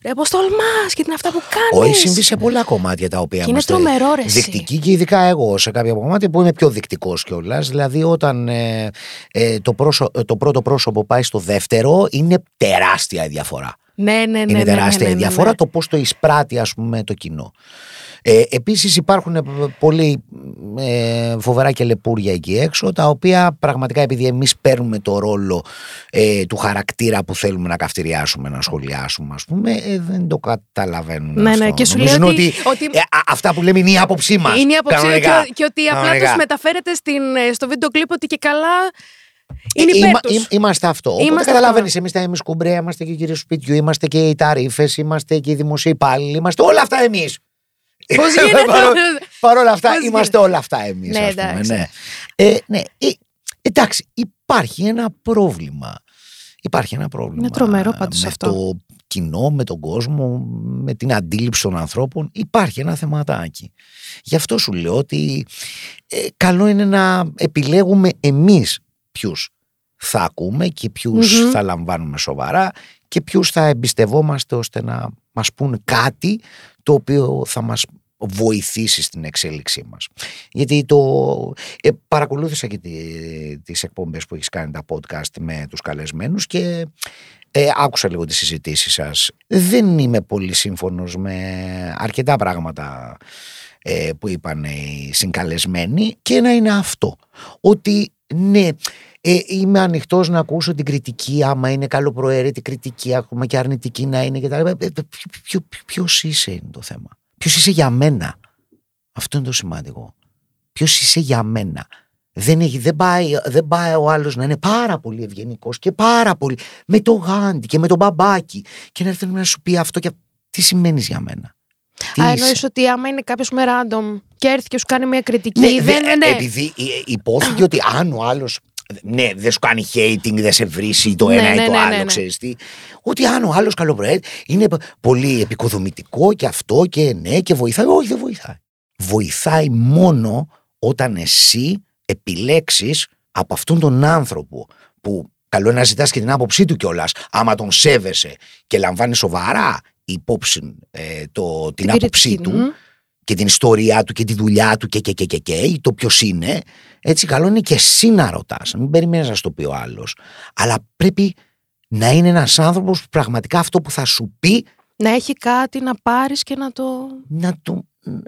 Ρε, πώς τολμάς και τι είναι αυτά που κάνεις. Όχι, συμβεί σε πολλά κομμάτια τα οποία Και είναι είμαστε τρομερό, ρε, εσύ. Δεικτικοί και ειδικά εγώ σε κάποια κομμάτια που είμαι πιο δεικτικό κιόλας. Δηλαδή, όταν ε, ε, το, πρόσω- ε, το πρώτο πρόσωπο πάει στο δεύτερο, είναι τεράστια η διαφορά. Ναι, ναι, ναι. είναι ναι, τεράστια ναι, ναι, η ναι, διαφορά ναι. το πώς το εισπράττει, ας πούμε, το κοινό. Ε, Επίσης, υπάρχουν ε, πολλοί ε, φοβερά και λεπούρια εκεί έξω, τα οποία πραγματικά επειδή εμείς παίρνουμε το ρόλο ε, του χαρακτήρα που θέλουμε να καυτηριάσουμε, να σχολιάσουμε, ας πούμε, ε, δεν το καταλαβαίνουν. Ναι, αυτό. ναι, και σου Νομίζουν λέει ότι, ότι- ότι- ε, α, αυτά που λέμε είναι η άποψή μας. Είναι η άποψη και, και ότι απλά Κανονικά. τους μεταφέρετε στην, ε, στο βίντεο κλιπ ότι και καλά είναι Ε, υπέρ είμα- τους. εί- είμαστε αυτό. Οπότε Είμαστε καταλαβαίνει, εμείς τα εμείς κουμπρέα, είμαστε και οι κύριοι σπιτιού, είμαστε και οι ταρήφε, είμαστε και οι δημοσίοι υπάλληλοι, είμαστε όλα αυτά εμείς. Πώς γίνεται; Παρ' όλα αυτά, Πώς είμαστε όλα αυτά εμείς. Ναι, εντάξει. ναι. Ε, ναι. Ε, εντάξει, υπάρχει ένα πρόβλημα. Υπάρχει ένα πρόβλημα. Είναι τρομερό πάντως με αυτό. το κοινό, με τον κόσμο, με την αντίληψη των ανθρώπων. Υπάρχει ένα θεματάκι. Γι' αυτό σου λέω ότι ε, καλό είναι να επιλέγουμε εμείς ποιους θα ακούμε και ποιους Μμμ. θα λαμβάνουμε σοβαρά και ποιους θα εμπιστευόμαστε ώστε να μας πούν κάτι το οποίο θα μας βοηθήσει στην εξέλιξή μας. Γιατί το ε, παρακολούθησα και τη, τις εκπομπές που έχεις κάνει τα podcast με τους καλεσμένους και ε, άκουσα λίγο τις συζητήσεις σας. Δεν είμαι πολύ σύμφωνος με αρκετά πράγματα ε, που είπαν οι συγκαλεσμένοι και ένα είναι αυτό. Ότι ναι, ε, είμαι ανοιχτός να ακούσω την κριτική, άμα είναι καλοπροαίρετη κριτική, ακόμα και αρνητική να είναι κτλ. Ποιο είσαι είναι το θέμα. Ποιος είσαι για μένα. Αυτό είναι το σημαντικό. Ποιος είσαι για μένα. Δεν, έχει, δεν, πάει, δεν πάει ο άλλος να είναι πάρα πολύ ευγενικός και πάρα πολύ. με το γάντι και με τον μπαμπάκι. Και να έρθει να σου πει αυτό και τι σημαίνει για μένα. Τι Α, είσαι; εννοείς ότι άμα είναι κάποιος με random και έρθει και σου κάνει μια κριτική. Ναι, δεν, δε- ναι. Επειδή ε, υπόθηκε ότι αν ο άλλος. Ναι, δεν σου κάνει hating, δεν σε βρίσει το Ναι, ένα ή ναι, το ναι, άλλο, ναι, ναι. ξέρεις τι. Ότι αν ο άλλος καλοπροαίρετη είναι πολύ επικοδομητικό και αυτό και ναι και βοηθάει. Όχι, δεν βοηθάει. Βοηθάει μόνο όταν εσύ επιλέξεις από αυτόν τον άνθρωπο που καλό είναι να ζητάς και την άποψή του κιόλας άμα τον σέβεσαι και λαμβάνεις σοβαρά υπόψη ε, το, την, άποψή κριτική, του μμ. Και την ιστορία του και τη δουλειά του και και και και, και ή το ποιος είναι. Έτσι, καλό είναι και εσύ να ρωτάς. Μην περιμένεις να σου το πει ο άλλος. Αλλά πρέπει να είναι ένας άνθρωπος που πραγματικά αυτό που θα σου πει Να έχει κάτι να πάρεις και να το. να, το,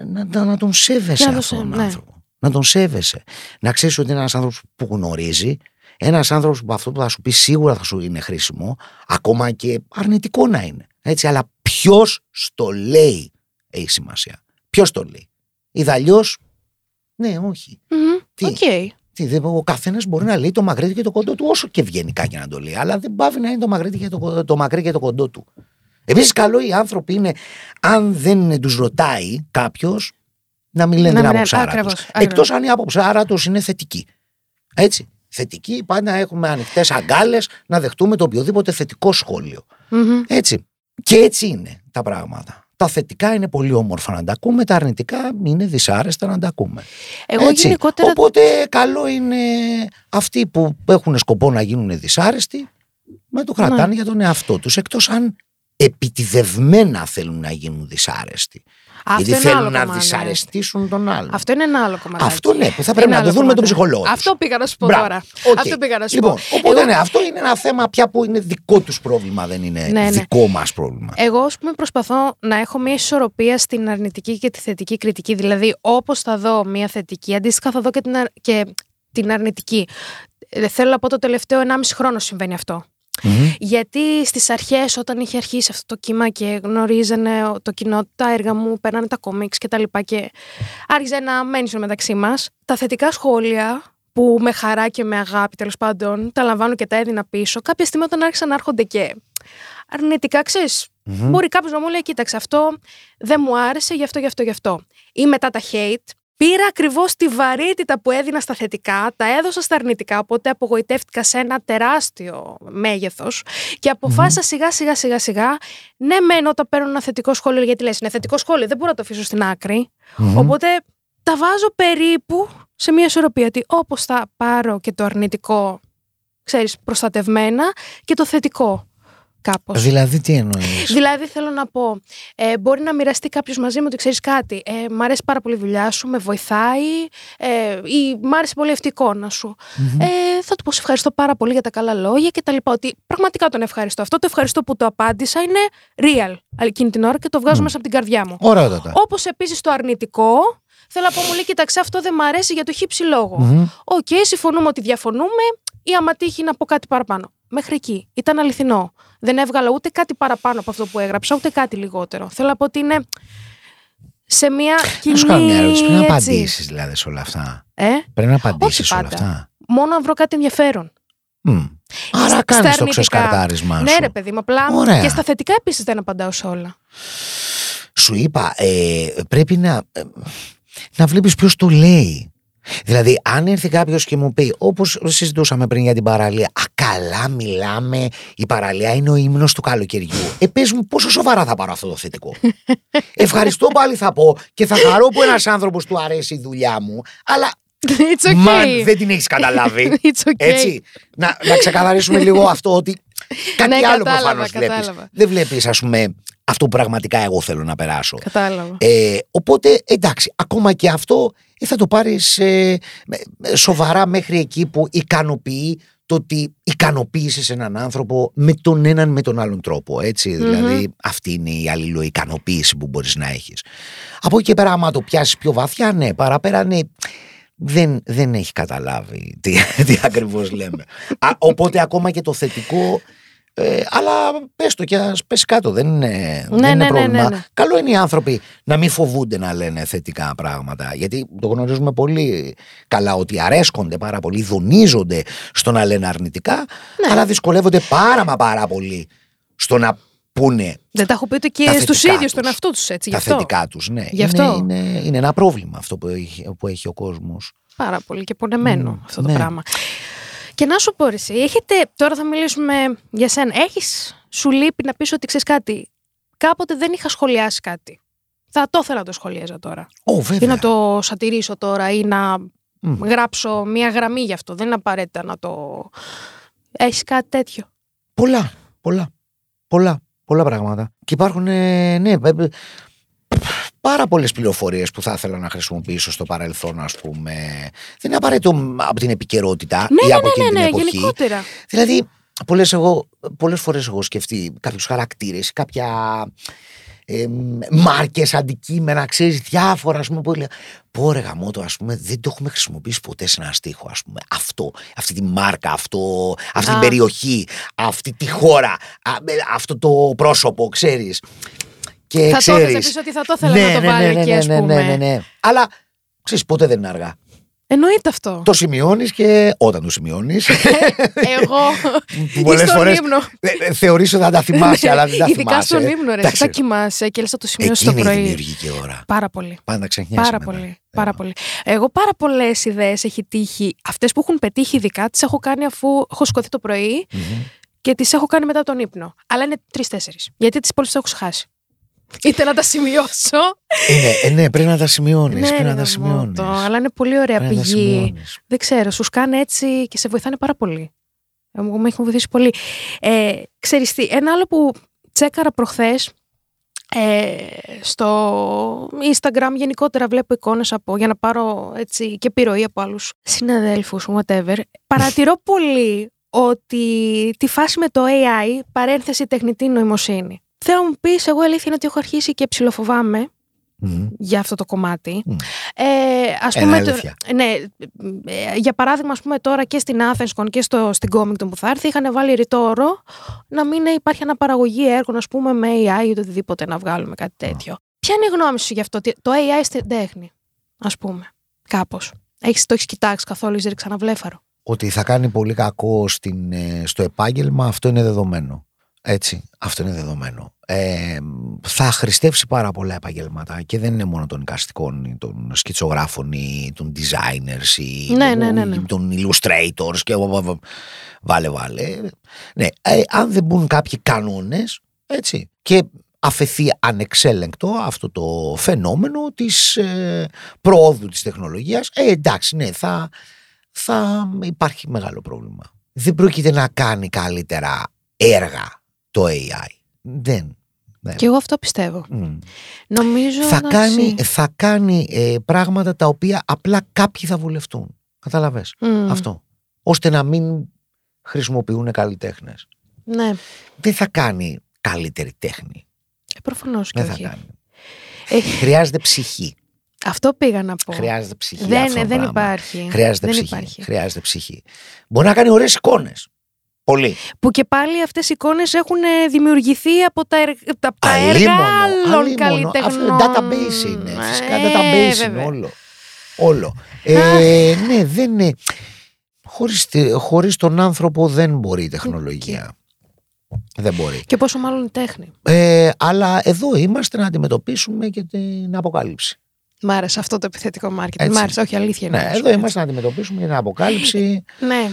να, να, να τον σέβεσαι Να τον αυτόν τον σέβ- ναι. άνθρωπο. Να τον σέβεσαι. Να ξέρεις ότι είναι ένας άνθρωπος που γνωρίζει, ένας άνθρωπος που αυτό που θα σου πει σίγουρα θα σου είναι χρήσιμο, ακόμα και αρνητικό να είναι. Έτσι, αλλά ποιος στο λέει έχει σημασία. Ποιος το λέει; Ειδάλλως, ναι, όχι. Μμμ, Τι; Οκ. Τι, δεν- ο καθένας μπορεί να λέει το μακρύ και το κοντό του όσο και ευγενικά και να το λέει. Αλλά δεν παύει να είναι το μακρύ και το, κο- το, μακρύ και το κοντό του. Επίσης, καλό οι άνθρωποι είναι, αν δεν τους ρωτάει κάποιος, να μην λένε Να την μην- άποψάρα ακριβώς, τους. ακριβώς. Εκτός αν η άποψάρα τους είναι θετική. Έτσι. Θετική, πάντα έχουμε ανοιχτές αγκάλες να δεχτούμε το οποιοδήποτε θετικό σχόλιο. Μμμ. Έτσι. Και έτσι είναι τα πράγματα. Τα θετικά είναι πολύ όμορφα να τα ακούμε, τα αρνητικά είναι δυσάρεστα να τα ακούμε. Εγώ Έτσι. γενικότερα. Οπότε καλό είναι αυτοί που έχουν σκοπό να γίνουν δυσάρεστοι να το κρατάνε Ναι. για τον εαυτό τους εκτός αν επιτηδευμένα θέλουν να γίνουν δυσάρεστοι. Αυτό γιατί είναι θέλουν άλλο να κομμάτι. δυσαρεστήσουν τον άλλον. Αυτό είναι ένα άλλο κομμάτι. Αυτό ναι, που θα πρέπει Είναι να το άλλο δουν με τον κομμάτι. ψυχολόγο. τους. Αυτό πήγα να σου πω Μπράβο. τώρα. Οκ. Αυτό πήγα να σου λοιπόν, πω. Οπότε Εγώ- ναι, αυτό είναι ένα θέμα πια που είναι δικό τους πρόβλημα, δεν είναι Ναι, ναι. δικό μας πρόβλημα. Εγώ, ας πούμε, προσπαθώ να έχω μια ισορροπία στην αρνητική και τη θετική κριτική. Δηλαδή, όπως θα δω μια θετική, αντίστοιχα θα δω και την, αρ- και την αρνητική. Ε, θέλω να πω το τελευταίο 1,5 χρόνο συμβαίνει αυτό. Μμμ. Γιατί στις αρχές, όταν είχε αρχίσει αυτό το κύμα και γνωρίζανε το κοινό τα έργα μου, παίρνανε τα κόμιξ και τα λοιπά και άρχιζε να μένει στο μεταξύ μας, τα θετικά σχόλια που με χαρά και με αγάπη τέλος πάντων τα λαμβάνω και τα έδινα πίσω, κάποια στιγμή όταν άρχισαν να έρχονται και αρνητικά, ξέρεις, Μμμ. μπορεί κάποιος να μου λέει: Κοίταξε, αυτό δεν μου άρεσε, γι' αυτό, γι' αυτό, γι' αυτό. Ή μετά τα hate. Πήρα ακριβώς τη βαρύτητα που έδινα στα θετικά, τα έδωσα στα αρνητικά, οπότε απογοητεύτηκα σε ένα τεράστιο μέγεθος και αποφάσισα σιγά σιγά σιγά σιγά. Ναι, μεν όταν παίρνω ένα θετικό σχόλιο, γιατί λες, είναι θετικό σχόλιο, δεν μπορώ να το αφήσω στην άκρη. Μμμ. Οπότε τα βάζω περίπου σε μια ισορροπία. Ότι όπως θα πάρω και το αρνητικό, ξέρεις, προστατευμένα και το θετικό κάπως. Δηλαδή, τι εννοείς; Δηλαδή θέλω να πω, ε, μπορεί να μοιραστεί κάποιος μαζί μου ότι ξέρεις κάτι. Ε, μ' αρέσει πάρα πολύ η δουλειά σου, με βοηθάει ε, ή μ' άρεσε πολύ αυτή η εικόνα σου. Ε, θα του πω σε ευχαριστώ πάρα πολύ για τα καλά λόγια και τα λοιπά. Ότι πραγματικά τον ευχαριστώ. Αυτό το ευχαριστώ που το απάντησα είναι real εκείνη την ώρα και το βγάζω μέσα από την καρδιά μου. Ωραιότατα. Όπως επίσης το αρνητικό, θέλω να πω μου λέει, κοίταξε, αυτό δεν μ' αρέσει για το χ ψ λόγο. Μμμ. Οκ, συμφωνούμε ότι διαφωνούμε ή άμα τύχει να πω κάτι παραπάνω. Μέχρι εκεί. Ήταν αληθινό. Δεν έβγαλα ούτε κάτι παραπάνω από αυτό που έγραψα, ούτε κάτι λιγότερο. Θέλω να πω ότι είναι σε μια κοινή. Να σου κάνω μια ερώτηση. Πρέπει να έτσι. απαντήσεις δηλαδή σε όλα αυτά. Ε; Πρέπει να απαντήσεις σε όλα πάντα. αυτά. Μόνο αν βρω κάτι ενδιαφέρον. Μμ. Άρα Στα- κάνεις στα το αρνητικά. ξεσκαρτάρισμά Ναι, σου. ρε παιδί μου, απλά Ωραία. και στα θετικά επίσης δεν απαντάω σε όλα. Σου είπα, ε, πρέπει να, ε, να βλέπεις ποιος το λέει. Δηλαδή, αν έρθει κάποιος και μου πει, όπως συζητούσαμε πριν για την παραλία, «Α, καλά μιλάμε, η παραλία είναι ο ύμνος του καλοκαιριού». Ε, πες μου πόσο σοβαρά θα πάρω αυτό το θετικό. Ευχαριστώ πάλι θα πω και θα χαρώ που ένας άνθρωπος του αρέσει η δουλειά μου, αλλά It's okay. μαν δεν την έχεις καταλάβει. It's okay. Έτσι, να, να ξεκαθαρίσουμε λίγο αυτό ότι κάτι Ναι, άλλο κατάλαβα, προφανώς βλέπεις. κατάλαβα. Δεν βλέπεις, ας πούμε, αυτό που πραγματικά εγώ θέλω να περάσω. Κατάλαβα. Ε, οπότε εντάξει, ακόμα και αυτό ε, θα το πάρεις ε, με- με- σοβαρά μέχρι εκεί που ικανοποιεί το ότι ικανοποίησες έναν άνθρωπο με τον έναν με τον άλλον τρόπο. Έτσι, δηλαδή αυτή είναι η αλληλοικανοποίηση που μπορείς να έχεις. Από εκεί και πέρα άμα το πιάσεις πιο βαθιά, ναι, παραπέρα ναι, δεν, δεν έχει καταλάβει τι, τι ακριβώς λέμε. Α, οπότε ακόμα και το θετικό ε, αλλά πες το και ας πέσει κάτω, δεν είναι, δεν Ναι, είναι ναι, ναι, πρόβλημα. ναι, ναι. Καλό είναι οι άνθρωποι να μην φοβούνται να λένε θετικά πράγματα. Γιατί το γνωρίζουμε πολύ καλά ότι αρέσκονται πάρα πολύ, δονίζονται στο να λένε αρνητικά, Ναι. αλλά δυσκολεύονται πάρα μα πάρα πολύ στο να πούνε Δεν τα έχω πει ούτε τα και στους θετικά ίδιους τους. τον εαυτό τους έτσι. Γι' τα αυτό. θετικά τους. Ναι. Γι' Είναι, αυτό. είναι, είναι ένα πρόβλημα αυτό που έχει, που έχει ο κόσμος. Πάρα πολύ και πονεμένο Μμ, αυτό το ναι. πράγμα. Και να σου πω, ρε, εσύ, έχετε, τώρα θα μιλήσουμε για σένα. Έχεις σου λείπει να πεις ότι ξέρεις κάτι; Κάποτε δεν είχα σχολιάσει κάτι. Θα το ήθελα να το σχολιάζα τώρα. Ω, Ή βέβαια. να το σατυρίσω τώρα ή να Μμ. γράψω μία γραμμή γι' αυτό. Δεν είναι απαραίτητα να το. Έχεις κάτι τέτοιο; Πολλά, πολλά, πολλά, πολλά πράγματα. Και υπάρχουν, ε, ναι, ε, ε, πάρα πολλές πληροφορίες που θα ήθελα να χρησιμοποιήσω στο παρελθόν, ας πούμε. Δεν είναι απαραίτητο μ, από την επικαιρότητα Ναι, ή ναι, από ναι, εκείνη ναι, ναι, την εποχή. γενικότερα. Δηλαδή, πολλές, εγώ, πολλές φορές εγώ σκεφτεί κάποιους χαρακτήρες, κάποια ε, μάρκες, αντικείμενα, ξέρεις, διάφορα, ας πούμε, που έλεγα, πω ρε γαμώτο, ας πούμε, δεν το έχουμε χρησιμοποιήσει ποτέ σε ένα στίχο, ας πούμε, αυτό, αυτή τη μάρκα, αυτό, αυτή Α. την περιοχή, αυτή τη χώρα, α, ε, αυτό το πρόσωπο, ξέρεις. Και Θα το ξέρεις, ήθελα πίσω ότι θα το ήθελα να το βάλει εκεί, ας ναι, ναι, πούμε. ναι, ναι. Αλλά, ξέρεις, ποτέ δεν είναι αργά. Εννοείται αυτό. Το σημειώνεις και όταν το σημειώνεις, Εγώ. που πολλές ή στον φορές ύμνο. ε, ε, θεωρείς ότι θα τα θυμάσαι, αλλά δεν τα Ειδικά θυμάσαι. στον ύμνο, ρε. Εντάξει, Θα κοιμάσαι και λες θα το σημειώσει το Εκείνη η πρωί. δημιουργική ώρα. Πάρα πολύ. Πάντα ξεχνιάσαι Πάρα μετά. πολύ. Πάρα πολύ. Εγώ πάρα πολλές ιδέες έχει τύχει. Αυτές που έχουν πετύχει ειδικά τις έχω κάνει αφού έχω σηκωθεί το πρωί Μμμ. και τις έχω κάνει μετά τον ύπνο. Αλλά είναι τρει-τέσσερι. Γιατί τις πολλέ τις έχω ξεχάσει. Είτε να τα σημειώσω. Είναι, ε, ναι, πρέπει να τα σημειώνεις, ναι, πρέπει ρε να τα γαμώτο, σημειώνεις. Αλλά είναι πολύ ωραία Πρέπει να τα πηγή. σημειώνεις. Δεν ξέρω, σου σκάνε έτσι και σε βοηθάνε πάρα πολύ. Εγώ με έχουν βοηθήσει πολύ. Ε, ξέρεις τι, ένα άλλο που τσέκαρα προχθές ε, στο Instagram γενικότερα βλέπω εικόνες από, για να πάρω έτσι και επιρροή από άλλους συναδέλφους, whatever. Παρατηρώ πολύ ότι τη φάση με το AI, παρένθεση τεχνητή νοημοσύνη. Θέλω να μου πεις, εγώ αλήθεια είναι ότι έχω αρχίσει και ψηλοφοβάμαι Μμμ. για αυτό το κομμάτι. Μμ. Ε, ας Ένα πούμε, το- αλήθεια. ναι, ε, για παράδειγμα, ας πούμε, τώρα και στην Athenscon και στο, στην Comington που θα έρθει, είχαν βάλει ρητό όρο να μην υπάρχει αναπαραγωγή έργων, ας πούμε, με AI ή οτιδήποτε να βγάλουμε κάτι τέτοιο. Ποια είναι η γνώμη σου γι' αυτό, τι- το AI στην τέχνη, ας πούμε, κάπως. Έχεις, το έχεις κοιτάξει καθόλου, έχεις ρίξει ένα βλέφαρο. Ότι θα κάνει πολύ κακό στην, ε, στο επάγγελμα, αυτό είναι δεδομένο. Έτσι, αυτό είναι δεδομένο. Ε, θα χρηστεύσει πάρα πολλά επαγγέλματα και δεν είναι μόνο των εικαστικών ή των σκητσογράφων ή των designers ή Ναι, των, ναι, ναι, ναι. των illustrators και βα- βα- βα- βάλε βάλε. Ναι, ε, αν δεν μπουν κάποιοι κανόνες, έτσι, και αφαιθεί ανεξέλεγκτο αυτό το φαινόμενο της ε, προόδου της τεχνολογίας, ε, εντάξει, ναι, θα, θα υπάρχει μεγάλο πρόβλημα. Δεν πρόκειται να κάνει καλύτερα έργα το AI. Δεν. δεν. Και εγώ αυτό πιστεύω. Μμ. Νομίζω Θα εντάξει. κάνει, θα κάνει ε, πράγματα τα οποία απλά κάποιοι θα βουλευτούν. Καταλαβες. Μμ, Αυτό. Ώστε να μην χρησιμοποιούν καλλιτέχνες. Ναι, Δεν θα κάνει καλύτερη τέχνη. ε, προφανώς και Δεν θα όχι. κάνει. Ε, Χρειάζεται ψυχή. αυτό πήγα να πω. Χρειάζεται ψυχή. δεν αυτό το δεν πράγμα. υπάρχει. Χρειάζεται δεν ψυχή. υπάρχει. Χρειάζεται ψυχή. Μπορεί να κάνει ωραίες εικόνες. Πολύ. Που και πάλι αυτές οι εικόνες έχουν ε, δημιουργηθεί από τα, εργ- από τα έργα Αλίμονο, άλλων αλίμονο. καλλιτεχνών. Αυτό database είναι. Φυσικά Ε, database βέβαια. είναι όλο. Όλο. Ε, ναι, δεν είναι. Χωρίς, τη- χωρίς τον άνθρωπο δεν μπορεί η τεχνολογία. Δεν μπορεί. Και πόσο μάλλον η τέχνη. Ε, αλλά εδώ είμαστε να αντιμετωπίσουμε και την αποκάλυψη. Μ' άρεσε αυτό το επιθετικό marketing. Έτσι. Μ' άρεσε, όχι αλήθεια είναι. Ναι, όμως. εδώ είμαστε να αντιμετωπίσουμε και την αποκάλυψη. Ναι.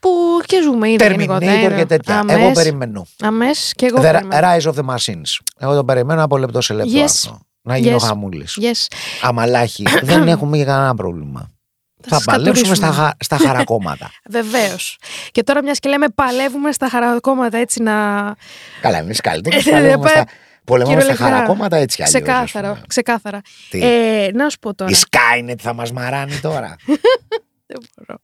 Που και ζούμε ήδη Terminator γενικότερα. και τέτοια. Αμές, Εγώ περιμένω. Αμές και εγώ The περιμένω. Rise of the Machines. Εγώ το περιμένω από λεπτό σε λεπτό Yes. αυτό. Να γίνει Yes. ο χαμούλης. Yes. Αμαλάχη. δεν έχουμε για κανένα πρόβλημα. Θα, σας παλέψουμε στα, κατουρίσουμε. χα- στα χαρακόμματα. Βεβαίως. Και τώρα, μιας και λέμε παλεύουμε στα χαρακόμματα έτσι να. Καλά, εμείς καλλιτέχνε Ε, πολεμάμε πέ- στα, πολεμάμε στα κυριολεκτικά. χαρακόμματα έτσι κι αλλιώς, ας Ξεκάθαρα. πούμε. ξεκάθαρα. Τι; Ε, να σου πω τώρα. Η Skynet θα μας μαράνει τώρα. Δεν μπορώ.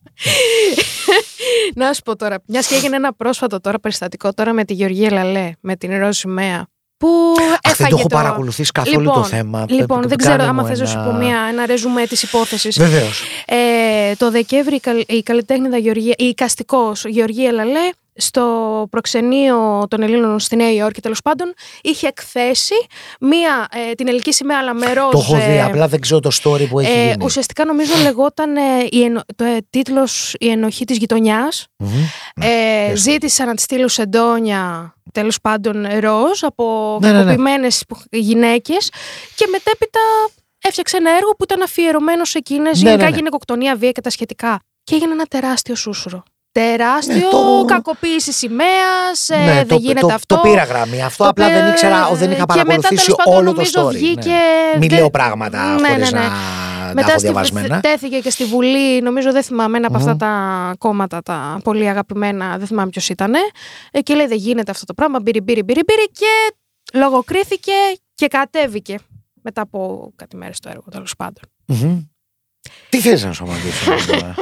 να σου πω τώρα. Μιας και έγινε ένα πρόσφατο τώρα περιστατικό τώρα με τη Γεωργία Λαλέ, με την ροζ σημαία. Που Αχ, δεν έφαγε το έχω το... παρακολουθήσει καθόλου Λοιπόν, το θέμα. Λοιπόν, δεν ξέρω άμα θες να σου πω μια, ένα ρεζουμέ της υπόθεσης. Βεβαίως. Ε, το Δεκέμβρη η, καλ- η καλλιτέχνηδα Γεωργία, η οικαστικός Γεωργία Λαλέ στο προξενείο των Ελλήνων στη Νέα Υόρκη τέλος πάντων είχε εκθέσει μία, ε, την ελληνική σημαία αλλά με ροζ, Το έχω δει, ε, απλά δεν ξέρω το story που έχει ε, γίνει. ουσιαστικά νομίζω λεγόταν ε, η ενο, το ε, τίτλος «Η ενοχή της γειτονιάς». Μμμ. Ε, yes. ζήτησα να της στείλω σε ντόνια τέλος πάντων ροζ από Ναι, ναι, ναι. κακοποιημένες γυναίκες και μετέπειτα έφτιαξε ένα έργο που ήταν αφιερωμένο σε εκείνες, Ναι, γενικά ναι, ναι. γυναικοκτονία, βία και τα σχετικά. Και έγινε ένα τεράστιο σούσουρο. Τεράστιο, Ναι, το- κακοποίηση σημαίας, ε, Ναι, δεν το, γίνεται το, αυτό. το πήρα γραμμή. Αυτό Το απλά δεν πήρα- ήξερα, δεν είχα και παρακολουθήσει μετά, τέλος πάντων, όλο το νομίζω story. βγήκε- ναι. Μην δεν- λέω πράγματα Ναι, χωρίς ναι, ναι. να τα Μετά έχω στη, διαβασμένα. τέθηκε και στη Βουλή, νομίζω δεν θυμάμαι, ένα από Μμμ. αυτά τα κόμματα τα πολύ αγαπημένα, δεν θυμάμαι ποιος ήταν. Ε, και λέει δεν γίνεται αυτό το πράγμα, μπύρι μπύρι μπύρι μπύρι και λογοκρίθηκε και κατέβηκε μετά από κάτι μέρες το έργο τέλος πάντων. Μμμ. Τι θες να σου απαντήσω τώρα;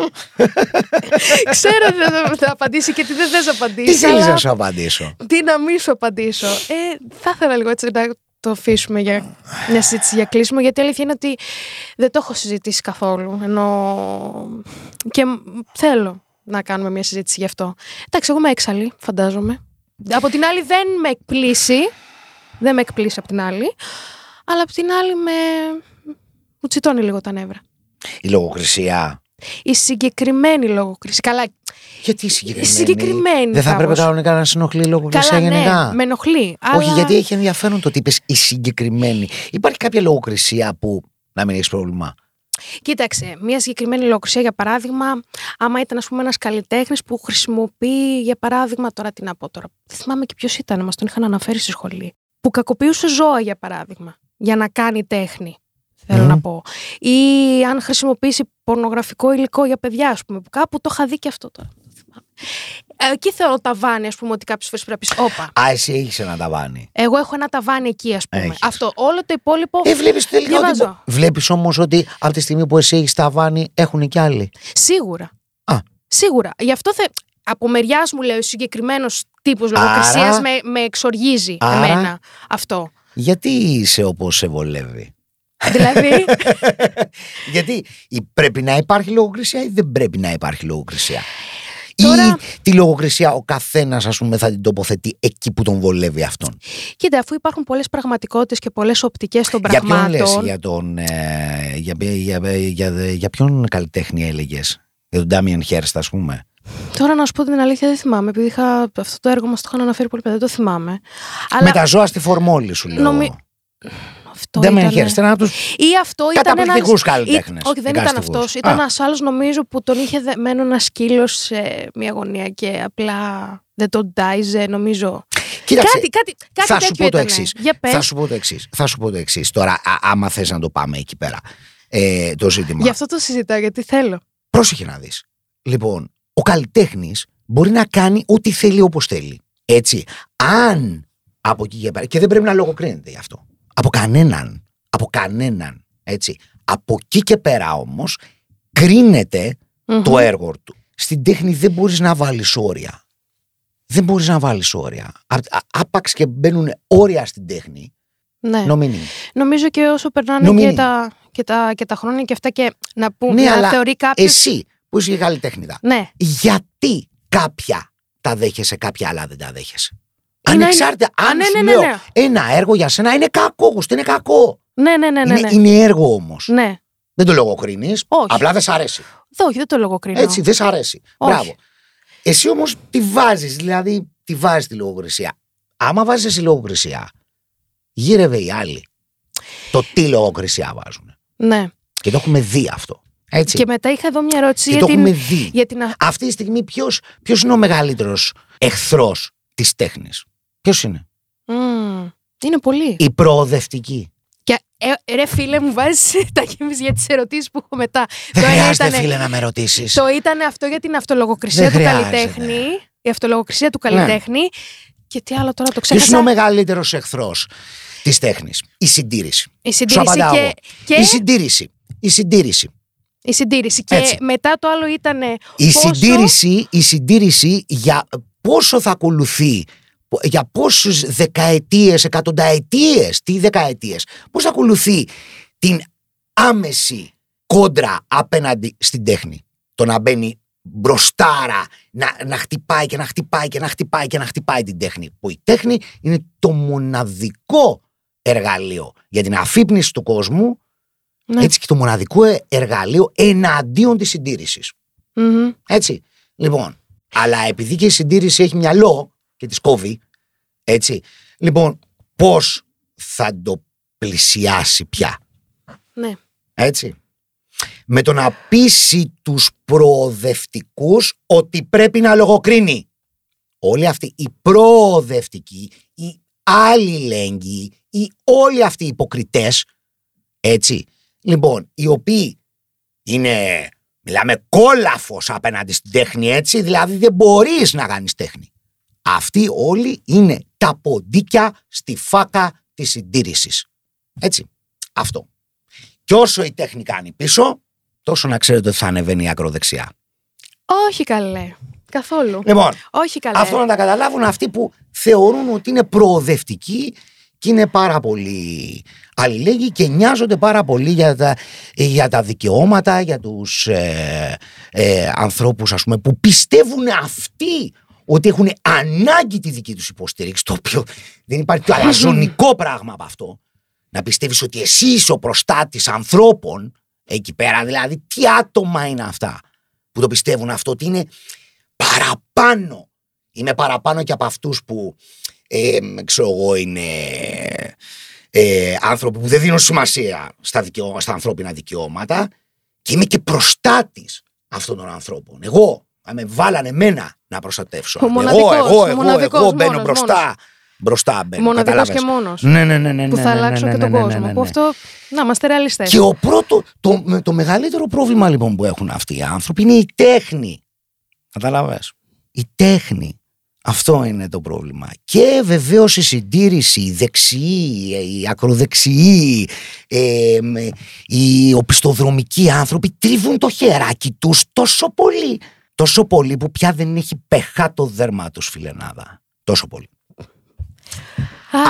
Ξέρω ότι δεν θα απαντήσει και τι δεν θες να Τι απαντήσει. θέλεις αλλά να σου απαντήσω; Τι να μην σου απαντήσω. Ε, θα ήθελα λίγο έτσι να το αφήσουμε για μια συζήτηση για κλείσιμο, γιατί η αλήθεια είναι ότι δεν το έχω συζητήσει καθόλου. Ενώ και μ- θέλω να κάνουμε μια συζήτηση γι' αυτό. Εντάξει, εγώ είμαι έξαλλη, φαντάζομαι. Από την άλλη δεν με εκπλήσει. Δεν με εκπλήσει από την άλλη. Αλλά από την άλλη με... μου τσιτώνει λίγο τα νεύρα. Η λογοκρισία. Η συγκεκριμένη λογοκρίση. Καλά, Γιατί η η συγκεκριμένη; συγκεκριμένη. Δεν θα κάπως. πρέπει κανονικά να συνοχλεί η λογοκρισία Καλά, γενικά; ναι, με ενοχλεί. Όχι, αλλά- γιατί έχει ενδιαφέρον το ότι είπες η συγκεκριμένη. Υπάρχει κάποια λογοκρισία που να μην έχεις πρόβλημα; Κοίταξε, μια συγκεκριμένη λογοκρισία, για παράδειγμα, άμα ήταν ας πούμε, ένας καλλιτέχνης που χρησιμοποιεί, για παράδειγμα, τώρα τι να πω τώρα, δεν θυμάμαι και ποιος ήταν, μας τον είχαν αναφέρει στη σχολή, που κακοποιούσε ζώα, για παράδειγμα, για να κάνει τέχνη, θέλω Μμμ. να πω. Ή αν χρησιμοποιήσει πορνογραφικό υλικό για παιδιά, ας πούμε, που κάπου το είχα δει και αυτό τώρα. δεν θυμάμαι. Ε, εκεί θεωρώ ταβάνι, ας πούμε, ότι κάποιες φορές πρέπει να πεις Όπα. Α, εσύ έχεις ένα ταβάνι. Εγώ έχω ένα ταβάνι εκεί, ας πούμε. Έχεις. Αυτό. Όλο το υπόλοιπο. Ε, βλέπεις τελικά. Διαβάζω. Ότι... Βλέπεις όμως ότι από τη στιγμή που εσύ έχεις ταβάνι έχουν και άλλοι. Σίγουρα. Α. Σίγουρα. Γι' αυτό θε... από μεριάς μου λέω συγκεκριμένος τύπος λογοκρισίας Άρα- με, με εξοργίζει Άρα- εμένα αυτό. Γιατί είσαι όπως σε βολεύει; Δηλαδή. Γιατί ή πρέπει να υπάρχει λογοκρισία ή δεν πρέπει να υπάρχει λογοκρισία; Τώρα- Ή τη λογοκρισία ο καθένας, ας πούμε, θα την τοποθετεί εκεί που τον βολεύει αυτόν; Κοίτα, αφού υπάρχουν πολλές πραγματικότητες και πολλές οπτικές των Για ποιον πραγμάτων. λες, για τον. ε, για, για, για, για, για ποιον καλλιτέχνη έλεγες, Για τον Ντάμιεν Χέρστ, ας πούμε. Τώρα να σου πω την αλήθεια δεν θυμάμαι, επειδή είχα, αυτό το έργο μας το είχαν αναφέρει πολύ παιδί, δεν το θυμάμαι. Αλλά Με τα ζώα στη φορμόλη σου λέω. Νομι- αυτό Ντάμιεν ήτανε- Χέρστ, ένα από τους. Ή αυτό ήταν ένα. Καταπληκτικούς καλλιτέχνες. Όχι, δεν ήταν Εικαστικούς. αυτός. Ήταν Α. ένας άλλος, νομίζω, που τον είχε δεμένο ένα σκύλος σε μια γωνία και απλά δεν τον τάιζε, νομίζω. Κοίταξε, κάτι, κάτι, κάτι θα σου τέτοιο πω το ήτανε. εξής. Για πες. Θα σου πω το εξής. Θα σου πω το εξής. Τώρα, α, άμα θες να το πάμε εκεί πέρα. Ε, το ζήτημα. Γι' αυτό το συζητάω, γιατί θέλω. Πρόσεχε να δεις. Λοιπόν, ο καλλιτέχνης μπορεί να κάνει ό,τι θέλει όπως θέλει. Έτσι. Αν από εκεί και πέρα. Και δεν πρέπει να λογοκρίνεται γι' αυτό. Από κανέναν. Από κανέναν. Έτσι. Από εκεί και πέρα όμως κρίνεται Μμμ. το έργο του. Στην τέχνη δεν μπορείς να βάλεις όρια. Δεν μπορείς να βάλεις όρια. Α- α- Άπαξ και μπαίνουν όρια στην τέχνη. Ναι. Νομινή. Νομίζω και όσο περνάνε Νομινή. και τα, και, τα, και τα χρόνια και αυτά και να πούν, Ναι, να αλλά θεωρεί κάποιο. Εσύ που είσαι καλλιτέχνηδα. Ναι, γιατί κάποια τα δέχεσαι, κάποια άλλα δεν τα δέχεσαι; Είναι- Ανεξάρτητα, Α, αν ναι, σου ναι, ναι, λέω ναι. ένα έργο για σένα είναι κακό, Γουστό, είναι κακό. ναι, ναι, ναι. ναι, είναι, ναι. είναι έργο όμως. ναι. Δεν το λογοκρίνεις. Όχι. Απλά δεν σ' αρέσει. Δεν, όχι, δεν το λογοκρίνω. Έτσι, δεν σ' αρέσει. Όχι. Μπράβο. Εσύ όμως τη βάζεις, δηλαδή τη βάζεις τη λογοκρισία. Άμα βάζεις εσύ λογοκρισία, γύρευε οι άλλοι. Το τι λογοκρισία βάζουν. Ναι. Και το έχουμε δει αυτό. Έτσι. Και μετά είχα εδώ μια ερώτηση Και για το την, έχουμε δει. για την α- Αυτή τη στιγμή ποιος, ποιος είναι ο μεγαλύτερος εχθρός της τέχνης; Ποιος είναι; Μμμ. Είναι πολύ. Η προοδευτική. Και ε, ρε φίλε μου βάζεις τα γέμιση για τις ερωτήσεις που έχω μετά. Δεν Το ένα χρειάζεται ήτανε- φίλε να με ρωτήσεις. Το ήταν αυτό για την αυτολογοκρισία Δεν του χρειάζεται. καλλιτέχνη. Η αυτολογοκρισία του Ναι. καλλιτέχνη. Και τι άλλο τώρα το Ποιος είναι ξέχασα. ο μεγαλύτερος εχθρός της τέχνης; Η συντήρηση. Η Σου συντήρηση απαντάω και, εγώ. και Η συντήρηση. Η συντήρηση. η συντήρηση. Και Έτσι. μετά το άλλο ήταν. Η πόσο... συντήρηση, η συντήρηση για πόσο θα ακολουθεί, για πόσους δεκαετίες, εκατονταετίες, τι δεκαετίες, πώς θα ακολουθεί την άμεση κόντρα απέναντι στην τέχνη; Το να μπαίνει μπροστάρα, να, να χτυπάει και να χτυπάει και να χτυπάει και να χτυπάει την τέχνη. Που η τέχνη είναι το μοναδικό εργαλείο για την αφύπνιση του κόσμου, Ναι. έτσι και το μοναδικό ε- εργαλείο εναντίον της συντήρησης. Μμμ. Έτσι. Λοιπόν, αλλά επειδή και η συντήρηση έχει μυαλό και της κόβει, έτσι. Λοιπόν, πώς θα το πλησιάσει πια. Ναι. Έτσι. Με το να πείσει τους προοδευτικούς ότι πρέπει να λογοκρίνει. Όλοι αυτοί οι προοδευτικοί, οι αλληλέγγυοι, οι όλοι αυτοί οι υποκριτές, έτσι, λοιπόν, οι οποίοι είναι, μιλάμε κόλαφος απέναντι στην τέχνη, έτσι, δηλαδή δεν μπορείς να κάνεις τέχνη. Αυτοί όλοι είναι τα ποντίκια στη φάκα της συντήρησης. Έτσι, αυτό. Και όσο η τέχνη κάνει πίσω, τόσο να ξέρετε ότι θα ανεβαίνει η ακροδεξιά. Όχι καλέ. Καθόλου. Λοιπόν, Όχι καλέ. αυτό να τα καταλάβουν αυτοί που θεωρούν ότι είναι προοδευτικοί και είναι πάρα πολύ αλληλέγγυοι και νοιάζονται πάρα πολύ για τα, για τα δικαιώματα, για τους ε, ε, ανθρώπους ας πούμε, που πιστεύουν αυτοί ότι έχουν ανάγκη τη δική τους υποστήριξη, το οποίο δεν υπάρχει πιο αλαζονικό πράγμα από αυτό. Να πιστεύεις ότι εσύ είσαι ο προστάτης ανθρώπων εκεί πέρα, δηλαδή τι άτομα είναι αυτά που το πιστεύουν αυτό, ότι είναι παραπάνω. Είμαι παραπάνω και από αυτούς που, ε, ξέρω εγώ, είναι ε, άνθρωποι που δεν δίνουν σημασία στα, δικαιώ, στα ανθρώπινα δικαιώματα και είμαι και προστάτης αυτών των ανθρώπων. Εγώ, αν με βάλανε εμένα να προστατεύσω. Ο εγώ, μοναδικός, εγώ, ο εγώ, μοναδικός, εγώ μπαίνω μόνος, μπροστά. μόνος. Μπροστά μπαίνω. Μοναδικός κατάλαβες. και μόνος. Ναι, ναι, ναι, ναι, που ναι, θα ναι, αλλάξουν ναι, και ναι, τον ναι, κόσμο. ναι, ναι, Που ναι. αυτό. Να είμαστε ρεαλιστές. Και ο πρώτο, το, το μεγαλύτερο πρόβλημα λοιπόν που έχουν αυτοί οι άνθρωποι είναι η τέχνη. Καταλαβες. η τέχνη. Αυτό είναι το πρόβλημα. Και βεβαίως η συντήρηση, η δεξιή, η ακροδεξιή, ε, οι οπισθοδρομικοί άνθρωποι τρίβουν το χεράκι τους τόσο πολύ. Τόσο πολύ που πια δεν έχει πεχά το δέρμα τους φιλενάδα. Τόσο πολύ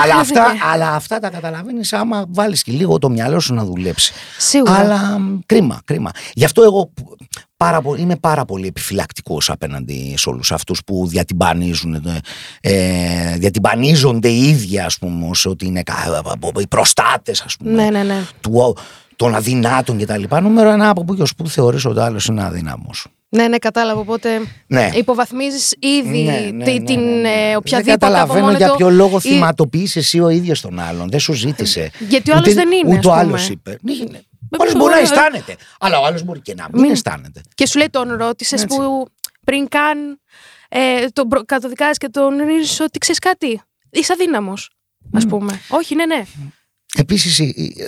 αλλά, αυτά, αλλά αυτά τα καταλαβαίνεις άμα βάλεις και λίγο το μυαλό σου να δουλέψει. Σίγουρα. Αλλά κρίμα, κρίμα. Γι' αυτό εγώ πάρα, είμαι πάρα πολύ επιφυλακτικός απέναντι σε όλους αυτούς που διατυμπανίζουν, ε, ε, διατυμπανίζονται οι ίδιοι, ας πούμε, ότι είναι οι προστάτες, ας πούμε. Ναι, ναι, ναι. Του, των αδυνάτων κτλ. Νούμερο ένα από που και ως που θεωρείς ότι ο άλλος είναι αδύναμος. Ναι, ναι, κατάλαβα. Οπότε ναι. υποβαθμίζεις ήδη ναι, ναι, ναι την ναι, ε, οποιαδήποτε. Δεν καταλαβαίνω για ποιο λόγο ή... θυματοποιείς εσύ ο ίδιος τον άλλον. Δεν σου ζήτησε. Γιατί ο άλλος δεν είναι. Ούτε ο άλλος είπε. Ναι, ναι. Ο άλλος μπορεί να αισθάνεται. Αλλά ο άλλος μπορεί και να μην, μην αισθάνεται. Και σου λέει τον ρώτησες που πριν καν ε, τον κατοδικάζει και τον ρίζεις ότι ξέρεις κάτι. Είσαι αδύναμος. Α πούμε. Όχι, ναι, ναι. Επίσης,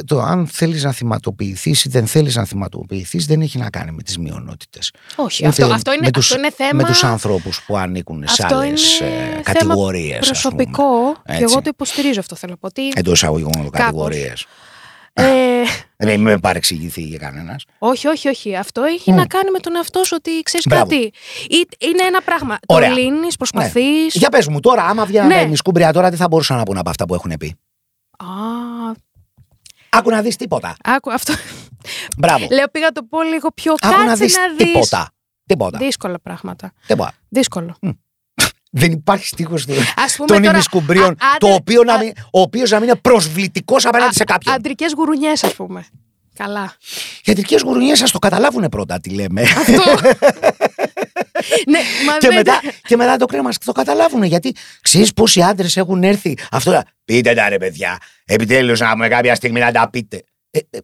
το αν θέλεις να θυματοποιηθείς ή δεν θέλεις να θυματοποιηθείς δεν έχει να κάνει με τις μειονότητες. Όχι, αυτό, αυτό, είναι, με τους, αυτό είναι θέμα. Με τους ανθρώπου που ανήκουν σε άλλες κατηγορίες. Προσωπικό, και εγώ το υποστηρίζω αυτό θέλω να πω. Εντός εισαγωγικών κατηγορίες. Ε... Δεν είμαι παρεξηγηθεί για κανένας. Όχι, όχι, όχι. Αυτό έχει να κάνει με τον εαυτό σου ότι ξέρεις κάτι. Είναι ένα πράγμα. Ωραία. Το λύνει, προσπαθείς. Ναι. Για πες μου τώρα, άμα βγαίνανε ναι. σκούμπρια τώρα, τι θα μπορούσαν να πούνε από αυτά που έχουν πει; Α, Άκου να δεις τίποτα. Άκου αυτό. Μπράβο. Λέω πήγα το πω λίγο πιο Άκου κάτσε να δεις τίποτα. Τίποτα. Δύσκολα πράγματα. Τίποτα. Δύσκολο. Δεν υπάρχει στίχος των ημισκουμπρίων, το οποίο να μην, ο οποίος να μην είναι προσβλητικός απέναντι σε κάποιον. Αντρικές γουρουνιές, ας πούμε. Καλά. Οι αντρικέ γουρουνιέ, α το καταλάβουν πρώτα τι λέμε. Αυτό. ναι, μα και, μετά, και μετά το κρέμα το καταλάβουν. Γιατί ξέρεις πόσοι άντρες έχουν έρθει. Αυτό. Πείτε τα ρε παιδιά. Επιτέλους να έχουμε κάποια στιγμή να τα πείτε. Ε, ε,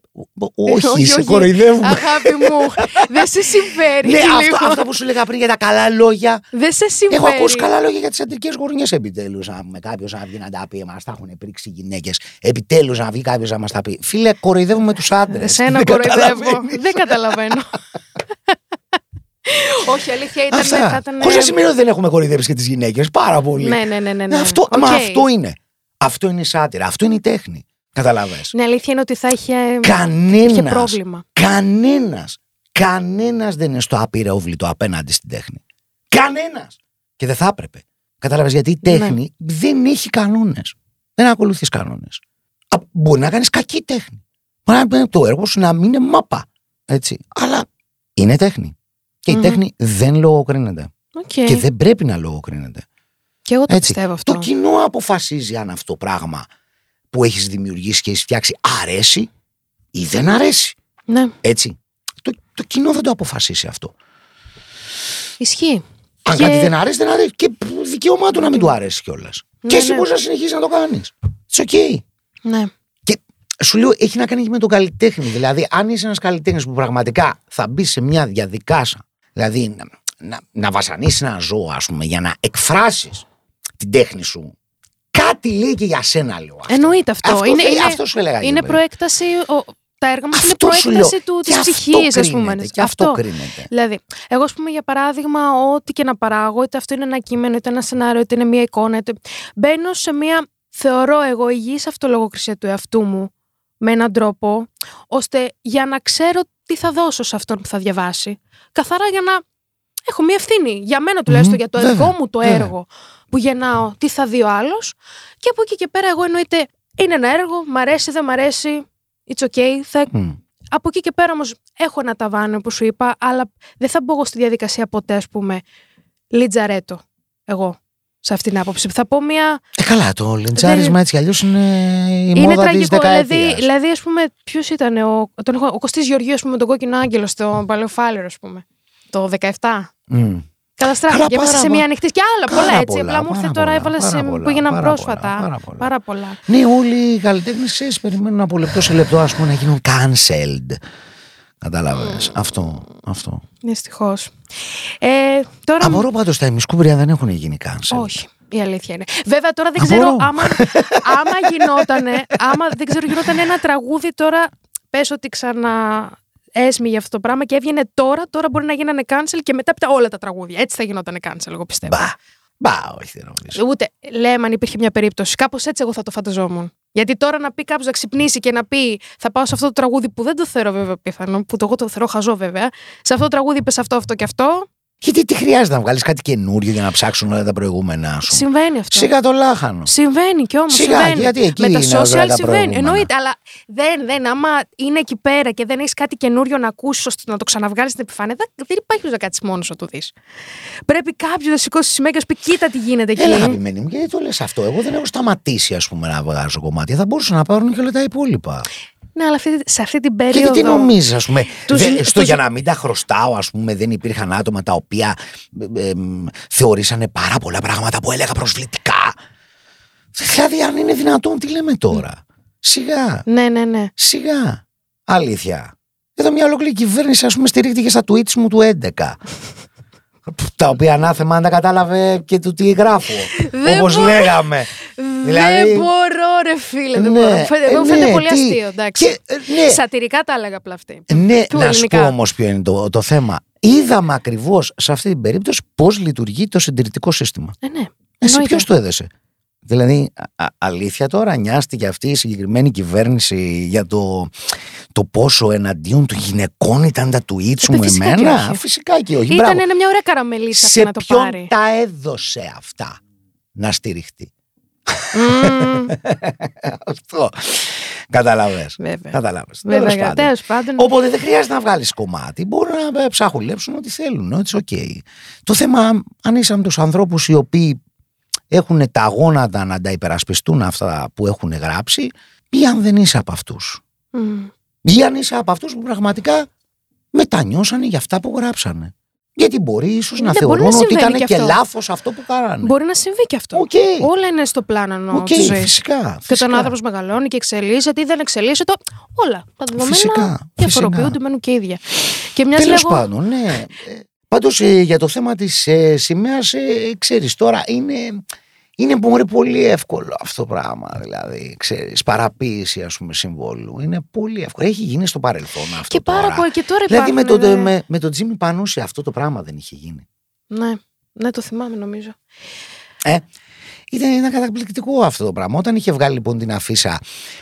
όχι, σε κοροϊδεύουμε. Αγάπη μου, δεν σε συμφέρει. Ναι, αυτό, αυτό που σου λέγα πριν για τα καλά λόγια. Δεν σε συμφέρει. Έχω ακούσει καλά λόγια για τις αντρικές γουρνιέ επιτέλους. Με κάποιος να βγει να τα πει, μα τα έχουν πρίξει οι γυναίκες. Επιτέλους να βγει κάποιος να μας τα πει. Φίλε, κοροϊδεύουμε τους άντρες. Εσένα κοροϊδεύω. Δεν καταλαβαίνω. Όχι, αλήθεια ήταν. Αυτά. Ήταν... Χωρίς να σημαίνει ότι δεν έχουμε κοροϊδέψει και τις γυναίκες. Πάρα πολύ. Ναι, ναι, ναι. ναι, ναι. Αυτό, okay. Μα αυτό είναι. Αυτό είναι η σάτυρα. Αυτό είναι η τέχνη. Καταλαβες. Ναι, αλήθεια είναι ότι θα είχε, κανένας, είχε πρόβλημα. Κανένας. Κανένας δεν είναι στο απειρόβλητο απέναντι στην τέχνη. Κανένας. Και δεν θα έπρεπε. Κατάλαβε γιατί η ναι. τέχνη δεν έχει κανόνες. Δεν ακολουθείς κανόνες. Μπορεί να κάνεις κακή τέχνη. Μπορεί να το έργο σου να μην είναι μάπα. Έτσι. Αλλά είναι τέχνη. Και η τέχνη δεν λογοκρίνεται. Okay. Και δεν πρέπει να λογοκρίνεται. Και εγώ το Έτσι. πιστεύω αυτό. Το κοινό αποφασίζει αν αυτό το πράγμα που έχεις δημιουργήσει και έχεις φτιάξει αρέσει ή δεν αρέσει. Ναι. Έτσι. Το, το κοινό δεν το αποφασίσει αυτό. Ισχύει. Αν και... κάτι δεν αρέσει, δεν αρέσει. Και δικαίωμά του να μην του αρέσει κιόλας. Ναι, και εσύ ναι. μπορείς να συνεχίσεις να το κάνεις. It's okay. Ναι. Και σου λέω, έχει να κάνει και με τον καλλιτέχνη. Δηλαδή, αν είσαι ένας καλλιτέχνης που πραγματικά θα μπεις σε μια διαδικάσα, δηλαδή να, να, να βασανίσεις ένα ζώο, ας πούμε, για να εκφράσεις την τέχνη σου Κάτι λέει και για σένα, λέω. Αυτό. Εννοείται αυτό. αυτός είναι, είναι, αυτός σου έλεγα. Είναι προέκταση. Ο, τα έργα μας είναι προέκταση του, της ψυχής, ας πούμε. Και αυτό, αυτό κρίνεται. Δηλαδή, εγώ, ας πούμε, για παράδειγμα, ό,τι και να παράγω, είτε αυτό είναι ένα κείμενο, είτε ένα σενάριο, είτε είναι μια εικόνα, είτε... μπαίνω σε μια, θεωρώ εγώ, υγιής αυτολογοκρισία του εαυτού μου, με έναν τρόπο, ώστε για να ξέρω τι θα δώσω σε αυτόν που θα διαβάσει. Καθαρά για να έχω μια ευθύνη. Για μένα τουλάχιστον, mm, για το δικό μου το έργο που γεννάω, τι θα δει ο άλλος. Και από εκεί και πέρα, εγώ εννοείται είναι ένα έργο, μ' αρέσει, δεν μ' αρέσει. It's okay. Θα... Από εκεί και πέρα όμως έχω ένα ταβάνι, όπως σου είπα, αλλά δεν θα μπω στη διαδικασία ποτέ, ας πούμε, λιτζαρέτο. Εγώ σε αυτήν την άποψη. Θα πω μια. Ε, καλά, το λιντσάρισμα έτσι αλλιώς είναι η είναι μόδα τραγικό. δηλαδή, δηλαδή, ας πούμε, ποιος ήταν ο, τον, ο Κωστής Γεωργίου, με τον κόκκινο άγγελο στο Παλαιοφάλερο, ας πούμε. Το 17. Mm. Καταστράφηκε. Έπεσε σε μια ανοιχτή και άλλα πολλά έτσι. Απλά μου ήρθε τώρα, έβαλες που έγιναν πρόσφατα. Πάρα πολλά. Πάρα πολλά. Ναι, όλοι οι καλλιτέχνες περιμένουν από λεπτό σε λεπτό ας πούμε, να γίνουν cancelled. Κατάλαβε. Αυτό. αυτό. Δυστυχώς. Ε, τώρα... Απορώ πάντως τα ημισκούμπρια δεν έχουν γίνει cancelled. Όχι. Η αλήθεια είναι. Βέβαια τώρα δεν ξέρω άμα, άμα γινότανε, άμα δεν ξέρω γινόταν ένα τραγούδι τώρα πες ότι ξανα έσμη για αυτό το πράγμα και έβγαινε τώρα, τώρα μπορεί να γίνανε cancel και μετά πια όλα τα τραγούδια. Έτσι θα γινόταν cancel, εγώ πιστεύω. Μπα. Μπα, όχι, δεν νομίζω. Ούτε λέμε αν υπήρχε μια περίπτωση. Κάπως έτσι εγώ θα το φανταζόμουν. Γιατί τώρα να πει κάποιος να ξυπνήσει και να πει Θα πάω σε αυτό το τραγούδι που δεν το θεωρώ βέβαια πιθανό, που το εγώ το θεωρώ χαζό βέβαια. Σε αυτό το τραγούδι είπες αυτό, αυτό και αυτό. Γιατί τι χρειάζεται να βγάλεις κάτι καινούριο για να ψάξουν όλα τα προηγούμενα σου; Συμβαίνει αυτό. Σιγά το λάχανο. Συμβαίνει κι όμως. Σιγά, συμβαίνει. γιατί εκεί Με τα είναι όλα social τα συμβαίνει. προηγούμενα. Εννοείται, αλλά δεν, δεν. Άμα είναι εκεί πέρα και δεν έχεις κάτι καινούριο να ακούσεις ώστε να το ξαναβγάλεις στην επιφάνεια, δεν, δεν υπάρχει να κάτσει μόνος να το δεις. Πρέπει κάποιος να σηκώσει τη σημαία και να πει: Κοίτα τι γίνεται εκεί. Έλα, αγαπημένη μου, γιατί το λες αυτό; Εγώ δεν έχω σταματήσει, ας πούμε, να βγάζω κομμάτια. Θα μπορούσαν να πάρουν και όλα τα υπόλοιπα. Ναι, αλλά αυτή, σε αυτή την Και περίοδο. τι νομίζεις, ας πούμε. Τους- δεν- στο τους- για να μην τα χρωστάω, ας πούμε, δεν υπήρχαν άτομα τα οποία ε, ε, θεωρήσανε πάρα πολλά πράγματα που έλεγα προσβλητικά. Δηλαδή, αν είναι δυνατόν, τι λέμε τώρα; Σιγά, Ναι, ναι, ναι. σιγά. Αλήθεια. Εδώ μια ολόκληρη κυβέρνηση, ας πούμε, στηρίχτηκε στα tweets μου του 11. τα οποία ανάθεμα αν τα κατάλαβε και του τι γράφω. Δεν Όπως μπορώ. λέγαμε. Δηλαδή- Δεν μπορώ, ρε φίλε. Δεν Ναι, μπορώ. Φαίνεται- ε, μου φαίνεται ναι, πολύ τι- αστείο. Εντάξει. Και, ε, ναι, Σατυρικά τα έλεγα απλά αυτή. Ναι, Του να σου ελληνικά. πω όμως ποιο είναι το, το θέμα. Είδαμε ακριβώς σε αυτή την περίπτωση πώς λειτουργεί το συντηρητικό σύστημα. Ε, ναι. Εσύ Εννοείται. ποιος το έδεσε; Δηλαδή, α- α- αλήθεια τώρα, νοιάστηκε αυτή η συγκεκριμένη κυβέρνηση για το, το πόσο εναντίον του γυναικών ήταν τα tweets Ε, μου φυσικά και εμένα. όχι. Φυσικά και όχι. Ήταν Μπράβο. ένα- μια ωραία καραμελίτσα αυτή Σε να το ποιον πάρει. τα έδωσε αυτά να στηριχτεί; Μμμ, Αυτό. Καταλαβες. Βέβαια. Καταλάβες. Βέβαια, Τέλος πάντων. τέλος πάντων. Οπότε δεν χρειάζεται να βγάλεις κομμάτι. Μπορούν να ε, ψαχουλέψουν ό,τι θέλουν. It's okay. Το θέμα, αν είσαι από τους ανθρώπους οι οποίοι έχουν τα γόνατα να τα υπερασπιστούν αυτά που έχουν γράψει, ή αν δεν είσαι από αυτούς. Μμ. Ή αν είσαι από αυτούς που πραγματικά μετανιώσανε για αυτά που γράψανε. Γιατί μπορεί ίσως να Ναι, μπορεί θεωρούν να ότι συμβαίνει ήταν και και, αυτό. λάθος αυτό που κάνανε. Μπορεί να συμβεί και αυτό. Οκ. Όλα είναι στο πλάνο Οκ, της ζωής. φυσικά. Και φυσικά. όταν ο άνθρωπος μεγαλώνει και εξελίσσεται ή δεν εξελίσσεται, όλα τα δεδομένα Φυσικά, διαφοροποιούνται, φυσικά. μένουν και ίδια. Και μιας Τέλος λέγω. πάντων, ναι. Πάντως για το θέμα της ε, σημαίας, ε, ξέρεις τώρα, είναι, είναι πολύ, πολύ εύκολο αυτό το πράγμα. Δηλαδή, ξέρεις, παραποίηση ας πούμε συμβόλου. Είναι πολύ εύκολο. Έχει γίνει στο παρελθόν αυτό. Και πάρα τώρα. πολύ. Και τώρα Δηλαδή με υπάρχουν, τον, ε, με, με τον Τζίμι Πανούση αυτό το πράγμα δεν είχε γίνει. Ναι, ναι, το θυμάμαι νομίζω. Ε, ήταν, ήταν καταπληκτικό αυτό το πράγμα. Όταν είχε βγάλει λοιπόν την αφίσα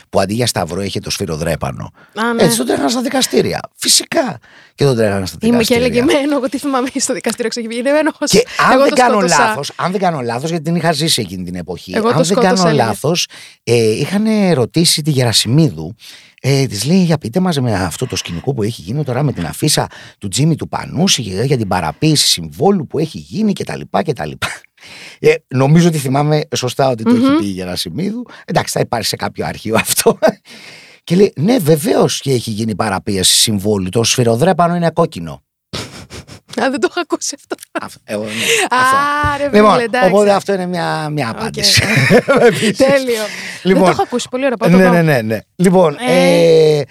που αντί για σταυρό είχε το σφυροδρέπανο. Α, ναι. Έτσι τον τρέχανε στα δικαστήρια. Φυσικά και τον τρέχανε στα Είμαι και δικαστήρια. έλεγε μένω, εγώ τι θυμάμαι στο δικαστήριο ξεγγεί. Είναι μένω. Και αν εγώ δεν το κάνω σκότωσα. λάθος, αν δεν κάνω λάθος, γιατί την είχα ζήσει εκείνη την εποχή. Εγώ αν το δεν σκότωσα, κάνω έλεγε. λάθος, ε, είχαν ρωτήσει τη Γερασιμίδου. Ε, της λέει για πείτε μας με αυτό το σκηνικό που έχει γίνει τώρα με την αφίσα του Τζίμι του Πανούση για, για την παραποίηση συμβόλου που έχει γίνει κτλ. κτλ. Ε, νομίζω ότι θυμάμαι σωστά ότι το έχει Μμμ. πει η Γερασιμίδου. Εντάξει, θα υπάρχει σε κάποιο αρχείο αυτό. Και λέει, ναι, βεβαίως και έχει γίνει παραπίεση συμβόλου. Το σφυροδρέπανο είναι κόκκινο. Α, δεν το έχω ακούσει αυτό. Αυτό, εγώ, ναι, αυτό. Α, ρε Λοιπόν, φίλε, εντάξει. οπότε αυτό είναι μια, μια Οκ. απάντηση. Επίσης. Τέλειο. Δεν Λοιπόν, το έχω ακούσει. Πολύ ωραία. Πάω το ναι, πάω. ναι, ναι, ναι. Λοιπόν, Ε, ε,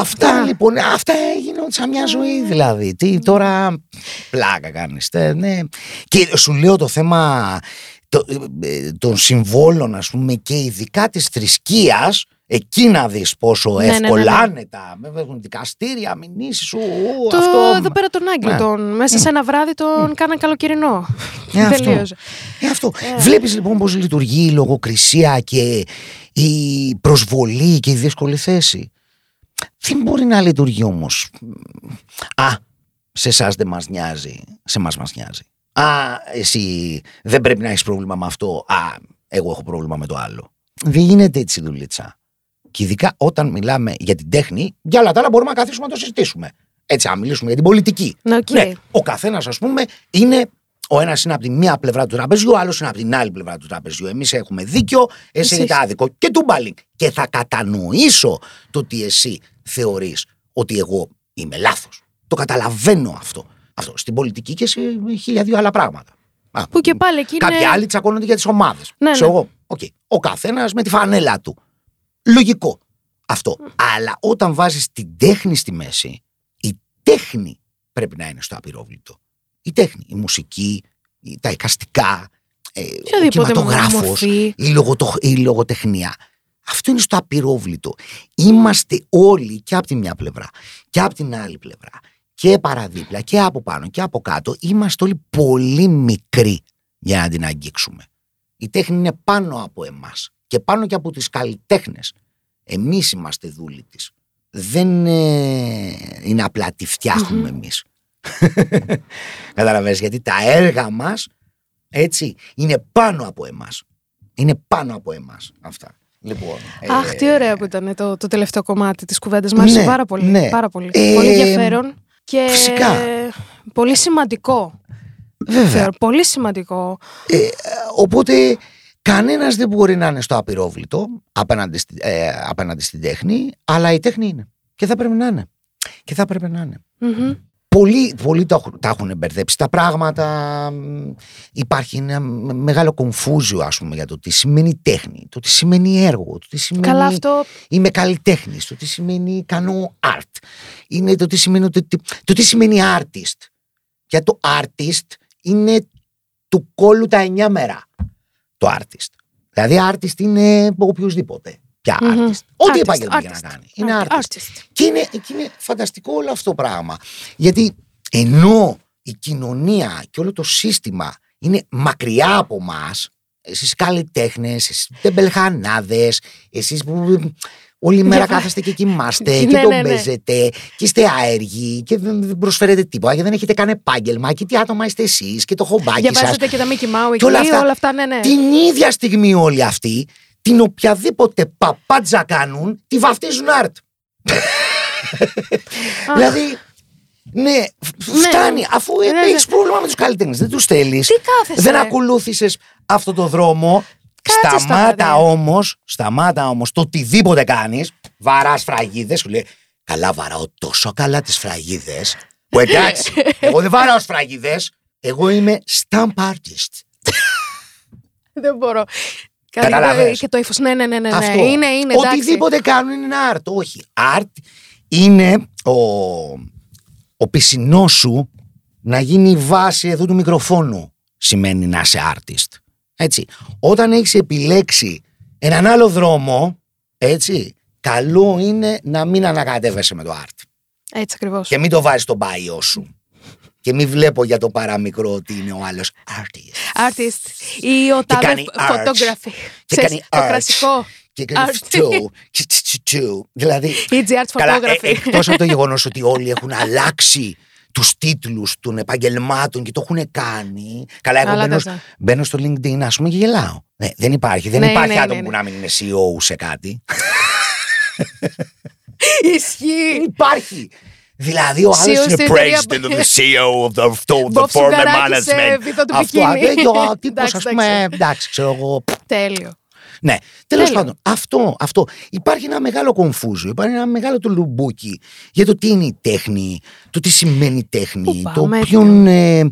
αυτά αυτά. λοιπόν, αυτά έγιναν σαν μια ζωή δηλαδή. Τι τώρα πλάκα κάνεις, τε, ναι. Και σου λέω το θέμα το, ε, των συμβόλων ας πούμε και ειδικά της θρησκείας Εκεί να δεις πόσο Ναι, ναι, ναι, ναι. ευκολάνε τα με έχουν δικαστήρια, μηνύσεις, ου, ου, Το, αυτό. εδώ πέρα τον Άγγλο, Ναι. τον, μέσα σε ένα βράδυ τον κάναν καλοκαιρινό. Ε, αυτό. Τελείωσε. Ε, αυτό. Βλέπεις λοιπόν πώς λειτουργεί η λογοκρισία και η προσβολή και η δύσκολη θέση; Δεν μπορεί να λειτουργεί όμως; Α, σε εσάς δεν μας νοιάζει, σε μας μας νοιάζει. Α, εσύ δεν πρέπει να έχεις πρόβλημα με αυτό. Α, εγώ έχω πρόβλημα με το άλλο. Δεν γίνεται έτσι η δουλίτσα. Και ειδικά όταν μιλάμε για την τέχνη, για όλα τα άλλα μπορούμε να καθίσουμε να το συζητήσουμε. Έτσι, να μιλήσουμε για την πολιτική. Ναι, οκ. Ναι, ο καθένας, ας πούμε, είναι. Ο ένας είναι από τη μία πλευρά του τραπεζιού, ο άλλος είναι από την άλλη πλευρά του τραπεζιού. Εμείς έχουμε δίκιο, εσύ Εσύ έχετε έχεις. άδικο. Και τούμπαλιν. Και θα κατανοήσω το ότι εσύ θεωρείς ότι εγώ είμαι λάθος. Το καταλαβαίνω αυτό. αυτό. Στην πολιτική και σε χίλια δύο άλλα πράγματα. Α, Που και πάλι εκεί είναι. Κάποιοι άλλοι τσακώνονται για τις ομάδες. Ναι, Ξέρω ναι. εγώ. Οκ. Ο καθένας με τη φανέλα του. Λογικό αυτό. Αλλά όταν βάζεις την τέχνη στη μέση, η τέχνη πρέπει να είναι στο απυρόβλητο. Η τέχνη, η μουσική, η- τα εικαστικά, ε, ο Οποιαδήποτε κινηματογράφος, μορφή. η, λογοτο- η λογοτεχνία. Αυτό είναι στο απειρόβλητο. Είμαστε όλοι και από τη μια πλευρά και από την άλλη πλευρά και παραδίπλα και από πάνω και από κάτω. Είμαστε όλοι πολύ μικροί για να την αγγίξουμε. Η τέχνη είναι πάνω από εμάς και πάνω και από τις καλλιτέχνες. Εμείς είμαστε δούλοι της. Δεν ε, είναι απλά τη φτιάχνουμε εμείς. Καταλαβαίνεις γιατί τα έργα μας έτσι είναι πάνω από εμάς. Είναι πάνω από εμάς αυτά. Λοιπόν, Αχ, τι ωραίο που ήταν το, το τελευταίο κομμάτι της κουβέντας. Μ' άρεσε Ναι, πάρα πολύ. ναι. Πάρα πολύ. Ε, πολύ ενδιαφέρον και φυσικά. πολύ σημαντικό. Βέβαια. Θεωρώ, πολύ σημαντικό. Ε, οπότε κανένας δεν μπορεί να είναι στο απειρόβλητο απέναντι, στη- ε, απέναντι στην τέχνη, αλλά η τέχνη είναι. Και θα πρέπει να είναι. Και θα πρέπει να είναι. Μμμ. Πολλοί, πολλοί τα, έχουν- τα έχουν μπερδέψει τα πράγματα. Μ, Υπάρχει ένα με- μεγάλο κομφούζιο, ας πούμε, για το τι σημαίνει τέχνη, το τι σημαίνει έργο, το τι σημαίνει Καλά αυτό. είμαι καλλιτέχνης, το τι σημαίνει κάνω art. Είναι το τι σημαίνει, το, τι- το τι σημαίνει artist. Για το artist είναι του κόλλου τα εννιά μέρα. Το artist. Δηλαδή artist είναι οποιοδήποτε. Πια Μμμ. artist. Ό,τι Artist, επάγγελμα και να artist. κάνει. Είναι Artist. artist. Και είναι, και είναι φανταστικό όλο αυτό το πράγμα. Γιατί ενώ η κοινωνία και όλο το σύστημα είναι μακριά από μας, εσείς καλλιτέχνες, εσείς τεμπελχανάδες, εσείς που όλη μέρα Διαβα- κάθεστε και κοιμάστε Ναι, και ναι, τον ναι. παίζετε και είστε άεργοι και δεν δεν προσφέρετε τίποτα και δεν έχετε καν επάγγελμα και τι άτομα είστε εσείς και το χομπάκι σας. Διαβάζετε και τα Mickey Mouse εκεί, Και όλα αυτά. όλα αυτά, ναι, ναι. Την ίδια στιγμή όλοι αυτοί, την οποιαδήποτε παπάτζα κάνουν, τη βαφτίζουν art. δηλαδή, ναι, φ- Ναι. φτάνει. Αφού Ναι, ναι. έχεις πρόβλημα με τους καλλιτέχνες, δεν τους θέλεις. Τι κάθεσαι. Δεν ακολούθησες αυτό το δρόμο. Κάτσε στο σταμάτα παιδί. όμως, σταμάτα όμως το οτιδήποτε κάνεις. Βαράς φραγίδες, σου λέει. Καλά, βαράω τόσο καλά τις φραγίδες. Που εντάξει, εγώ δεν βαράω φραγίδες. Εγώ είμαι stamp artist. Δεν μπορώ. Καταλάβες. Και το ύφος. Ναι, ναι, ναι, ναι. ναι. Αυτό. Είναι, είναι. εντάξει. Οτιδήποτε κάνουν είναι art. Όχι. Art είναι ο, ο πισινός σου να γίνει η βάση εδώ του μικροφόνου. Σημαίνει να είσαι artist. Έτσι. Όταν έχεις επιλέξει έναν άλλο δρόμο, έτσι, καλό είναι να μην ανακατεύεσαι με το art. Έτσι ακριβώς. Και μην το βάζεις στο bio σου. Και μην βλέπω για το παραμικρό ότι είναι ο άλλος artist. Artist ή ο τάδε κάνει art. photography. Και Ξέρεις, κάνει το art. κλασικό. Και κάνει Art. φτιού, και τσι, τσι, τσιου. Δηλαδή, EG Art Καλά, ε, photography. εκτός από το γεγονός ότι όλοι έχουν αλλάξει τους τίτλους των επαγγελμάτων και το έχουν κάνει. Καλά, εγώ Αλλά μπαίνω, τα- μπαίνω στο LinkedIn, ας πούμε, και γελάω. Ναι, δεν υπάρχει. Δεν Ναι, υπάρχει ναι, άτομο ναι, που ναι. να μην είναι CEO σε κάτι. Ισχύει. υπάρχει. Δηλαδή, ο άλλος CEO είναι στην εταιρεία- president of the CEO of the, of the Μποb former Σουγκαράκης, ε, management. βυθό του Αυτό, μπικίνι. ε, και ο τύπος, Εντάξει, ας πούμε, εντάξει. εντάξει, ξέρω εγώ, Τέλειο. Ναι, τέλος Τέλειο. πάντων, αυτό, αυτό. Υπάρχει ένα μεγάλο κομφούζιο, υπάρχει ένα μεγάλο το λουμπούκι για το τι είναι η τέχνη, το τι σημαίνει η τέχνη, Πού το πάμε, ποιον. Ε,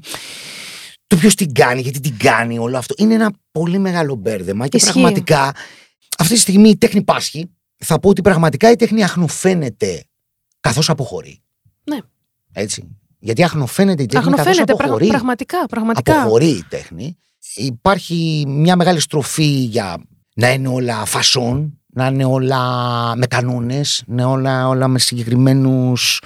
το ποιος την κάνει, γιατί την κάνει, όλο αυτό. Είναι ένα πολύ μεγάλο μπέρδεμα και Ισχύει. πραγματικά αυτή τη στιγμή η τέχνη πάσχει. Θα πω ότι πραγματικά η τέχνη αχνοφαίνεται καθώς αποχωρεί. Ναι. Έτσι. Γιατί αχνοφαίνεται η τέχνη καθώς Αγνοφαίνεται πραγ- αποχωρεί πραγματικά. πραγματικά. αποχωρεί η τέχνη. Υπάρχει μια μεγάλη στροφή για να είναι όλα φασόν, να είναι όλα με κανόνες, να είναι όλα, όλα με συγκεκριμένους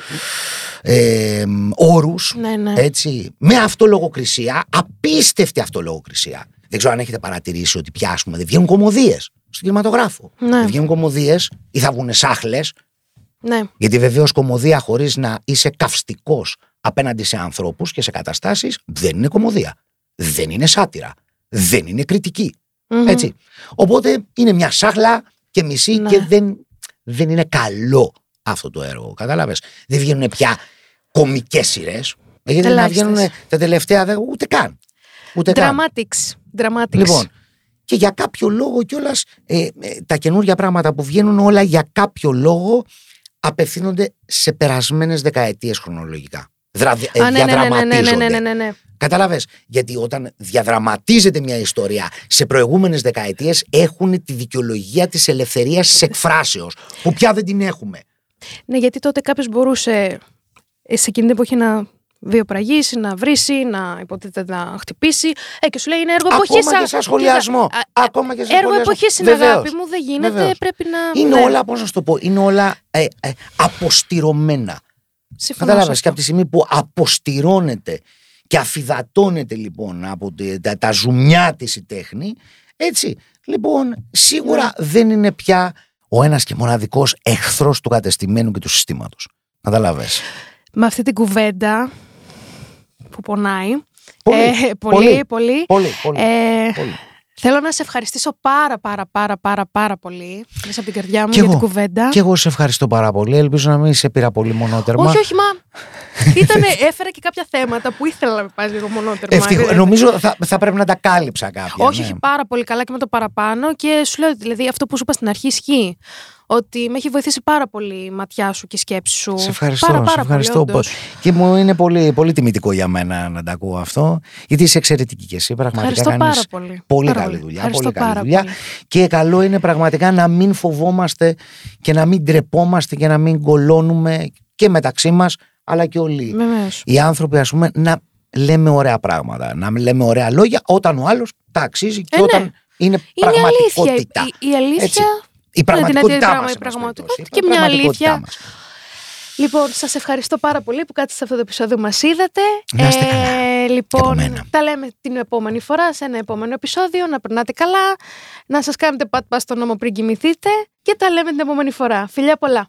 ε, όρους. Ναι, ναι. Έτσι, με αυτολογοκρισία, απίστευτη αυτολογοκρισία. Δεν ξέρω αν έχετε παρατηρήσει ότι πια ας πούμε, δεν βγαίνουν κομμωδίες στον κινηματογράφο. Ναι. Δεν βγαίνουν κομμωδίες ή θα βγουν σάχλες ναι. γιατί βεβαίως κομμωδία χωρίς να είσαι καυστικός απέναντι σε ανθρώπους και σε καταστάσεις δεν είναι κομμωδία. Δεν είναι σάτυρα. Δεν είναι κριτική. Μμμ. Έτσι. Οπότε είναι μια σάχλα και μισή Ναι. και δεν, δεν είναι καλό αυτό το έργο. Κατάλαβε. Δεν βγαίνουν πια κομικές σειρές. Γιατί να Ελάχιστες. βγαίνουν τα τελευταία δε- ούτε καν. Ούτε καν. Dramatics. Dramatics. Λοιπόν, και για κάποιο λόγο κιόλας τα καινούργια πράγματα που βγαίνουν όλα για κάποιο λόγο απευθύνονται σε περασμένε δεκαετίε χρονολογικά. Δρα, ε, Α, ναι, ναι, ναι, ναι, ναι, ναι, διαδραματίζονται. ναι, ναι, ναι. Κατάλαβες, γιατί όταν διαδραματίζεται μια ιστορία σε προηγούμενες δεκαετίες έχουν τη δικαιολογία της ελευθερίας της εκφράσεως, που πια δεν την έχουμε. Ναι, γιατί τότε κάποιο μπορούσε ε, σε εκείνη την εποχή να βιοπραγήσει, να βρίσει, να υποτίθεται να χτυπήσει. Ε, και σου λέει είναι έργο εποχής. Ακόμα και σε σχολιασμό. Ακόμα και σε Έργο σχολιασμό. εποχής είναι Βεβαίως. αγάπη μου, δεν γίνεται. Βεβαίως. Πρέπει να. Είναι ναι. όλα, πώς να σου το πω, είναι όλα ε, ε, αποστηρωμένα. Συμφωνώ σε Κατάλαβες. αυτό. Και από τη στιγμή που αποστηρώνεται και αφιδατώνεται λοιπόν από τη- τα, τα ζουμιά της η τέχνη, έτσι. Λοιπόν, σίγουρα Ναι. δεν είναι πια ο ένας και μοναδικός εχθρός του κατεστημένου και του συστήματος. Κατάλαβες. Με αυτή την κουβέντα που πονάει. Πολύ, ε, πολύ, πολύ. Πολύ, πολύ. Ε, πολύ. Θέλω να σε ευχαριστήσω πάρα πάρα πάρα πάρα πάρα πολύ μέσα από την καρδιά μου Κι για εγώ. την κουβέντα. Και εγώ σε ευχαριστώ πάρα πολύ. Ελπίζω να μην σε πήρα πολύ μονότερμα. Όχι, όχι, μα. Ήτανε, έφερα και κάποια θέματα που ήθελα να με πάει λίγο μονότερμα. Ευτυχώς. Δηλαδή, Νομίζω θα, θα πρέπει να τα κάλυψα κάποια. όχι, ναι. όχι, πάρα πολύ καλά και με το παραπάνω. Και σου λέω, δηλαδή, αυτό που σου είπα στην αρχή ισχύει. Ότι με έχει βοηθήσει πάρα πολύ η ματιά σου και η σκέψη σου. Σε ευχαριστώ, Πάρα, σε πάρα ευχαριστώ. πολύ, όντως. και μου είναι πολύ, πολύ τιμητικό για μένα να τα ακούω αυτό. Γιατί είσαι εξαιρετική και εσύ. Πραγματικά Ευχαριστώ κάνεις πάρα πολύ. πολύ Πάρα καλή πολύ. δουλειά. Ευχαριστώ Πολύ καλή πάρα δουλειά. πολύ. Και καλό είναι πραγματικά να μην φοβόμαστε και να μην τρεπόμαστε και να μην κολώνουμε και μεταξύ μας αλλά και όλοι Βεβαίως. οι άνθρωποι ας πούμε να λέμε ωραία πράγματα, να λέμε ωραία λόγια όταν ο άλλος τα αξίζει και Ε, ναι. όταν είναι Είναι η πραγματικότητα. αλήθεια. Η, η αλήθεια. Έτσι. Η Ναι, δηλαδή, πραγματικότητά πράγμα- μας. η εν πάση πραγματικότητα περιπτώσει. και Η μια πραγματικότητά αλήθεια. μας. Λοιπόν, σας ευχαριστώ πάρα πολύ που κάτσατε σε αυτό το επεισόδιο που μας είδατε. Να είστε καλά. από Λοιπόν, μένα. τα λέμε την επόμενη φορά σε ένα επόμενο επεισόδιο. Να περνάτε καλά, να σας κάνετε πατ-πα στον νόμο πριν κοιμηθείτε και τα λέμε την επόμενη φορά. Φιλιά πολλά.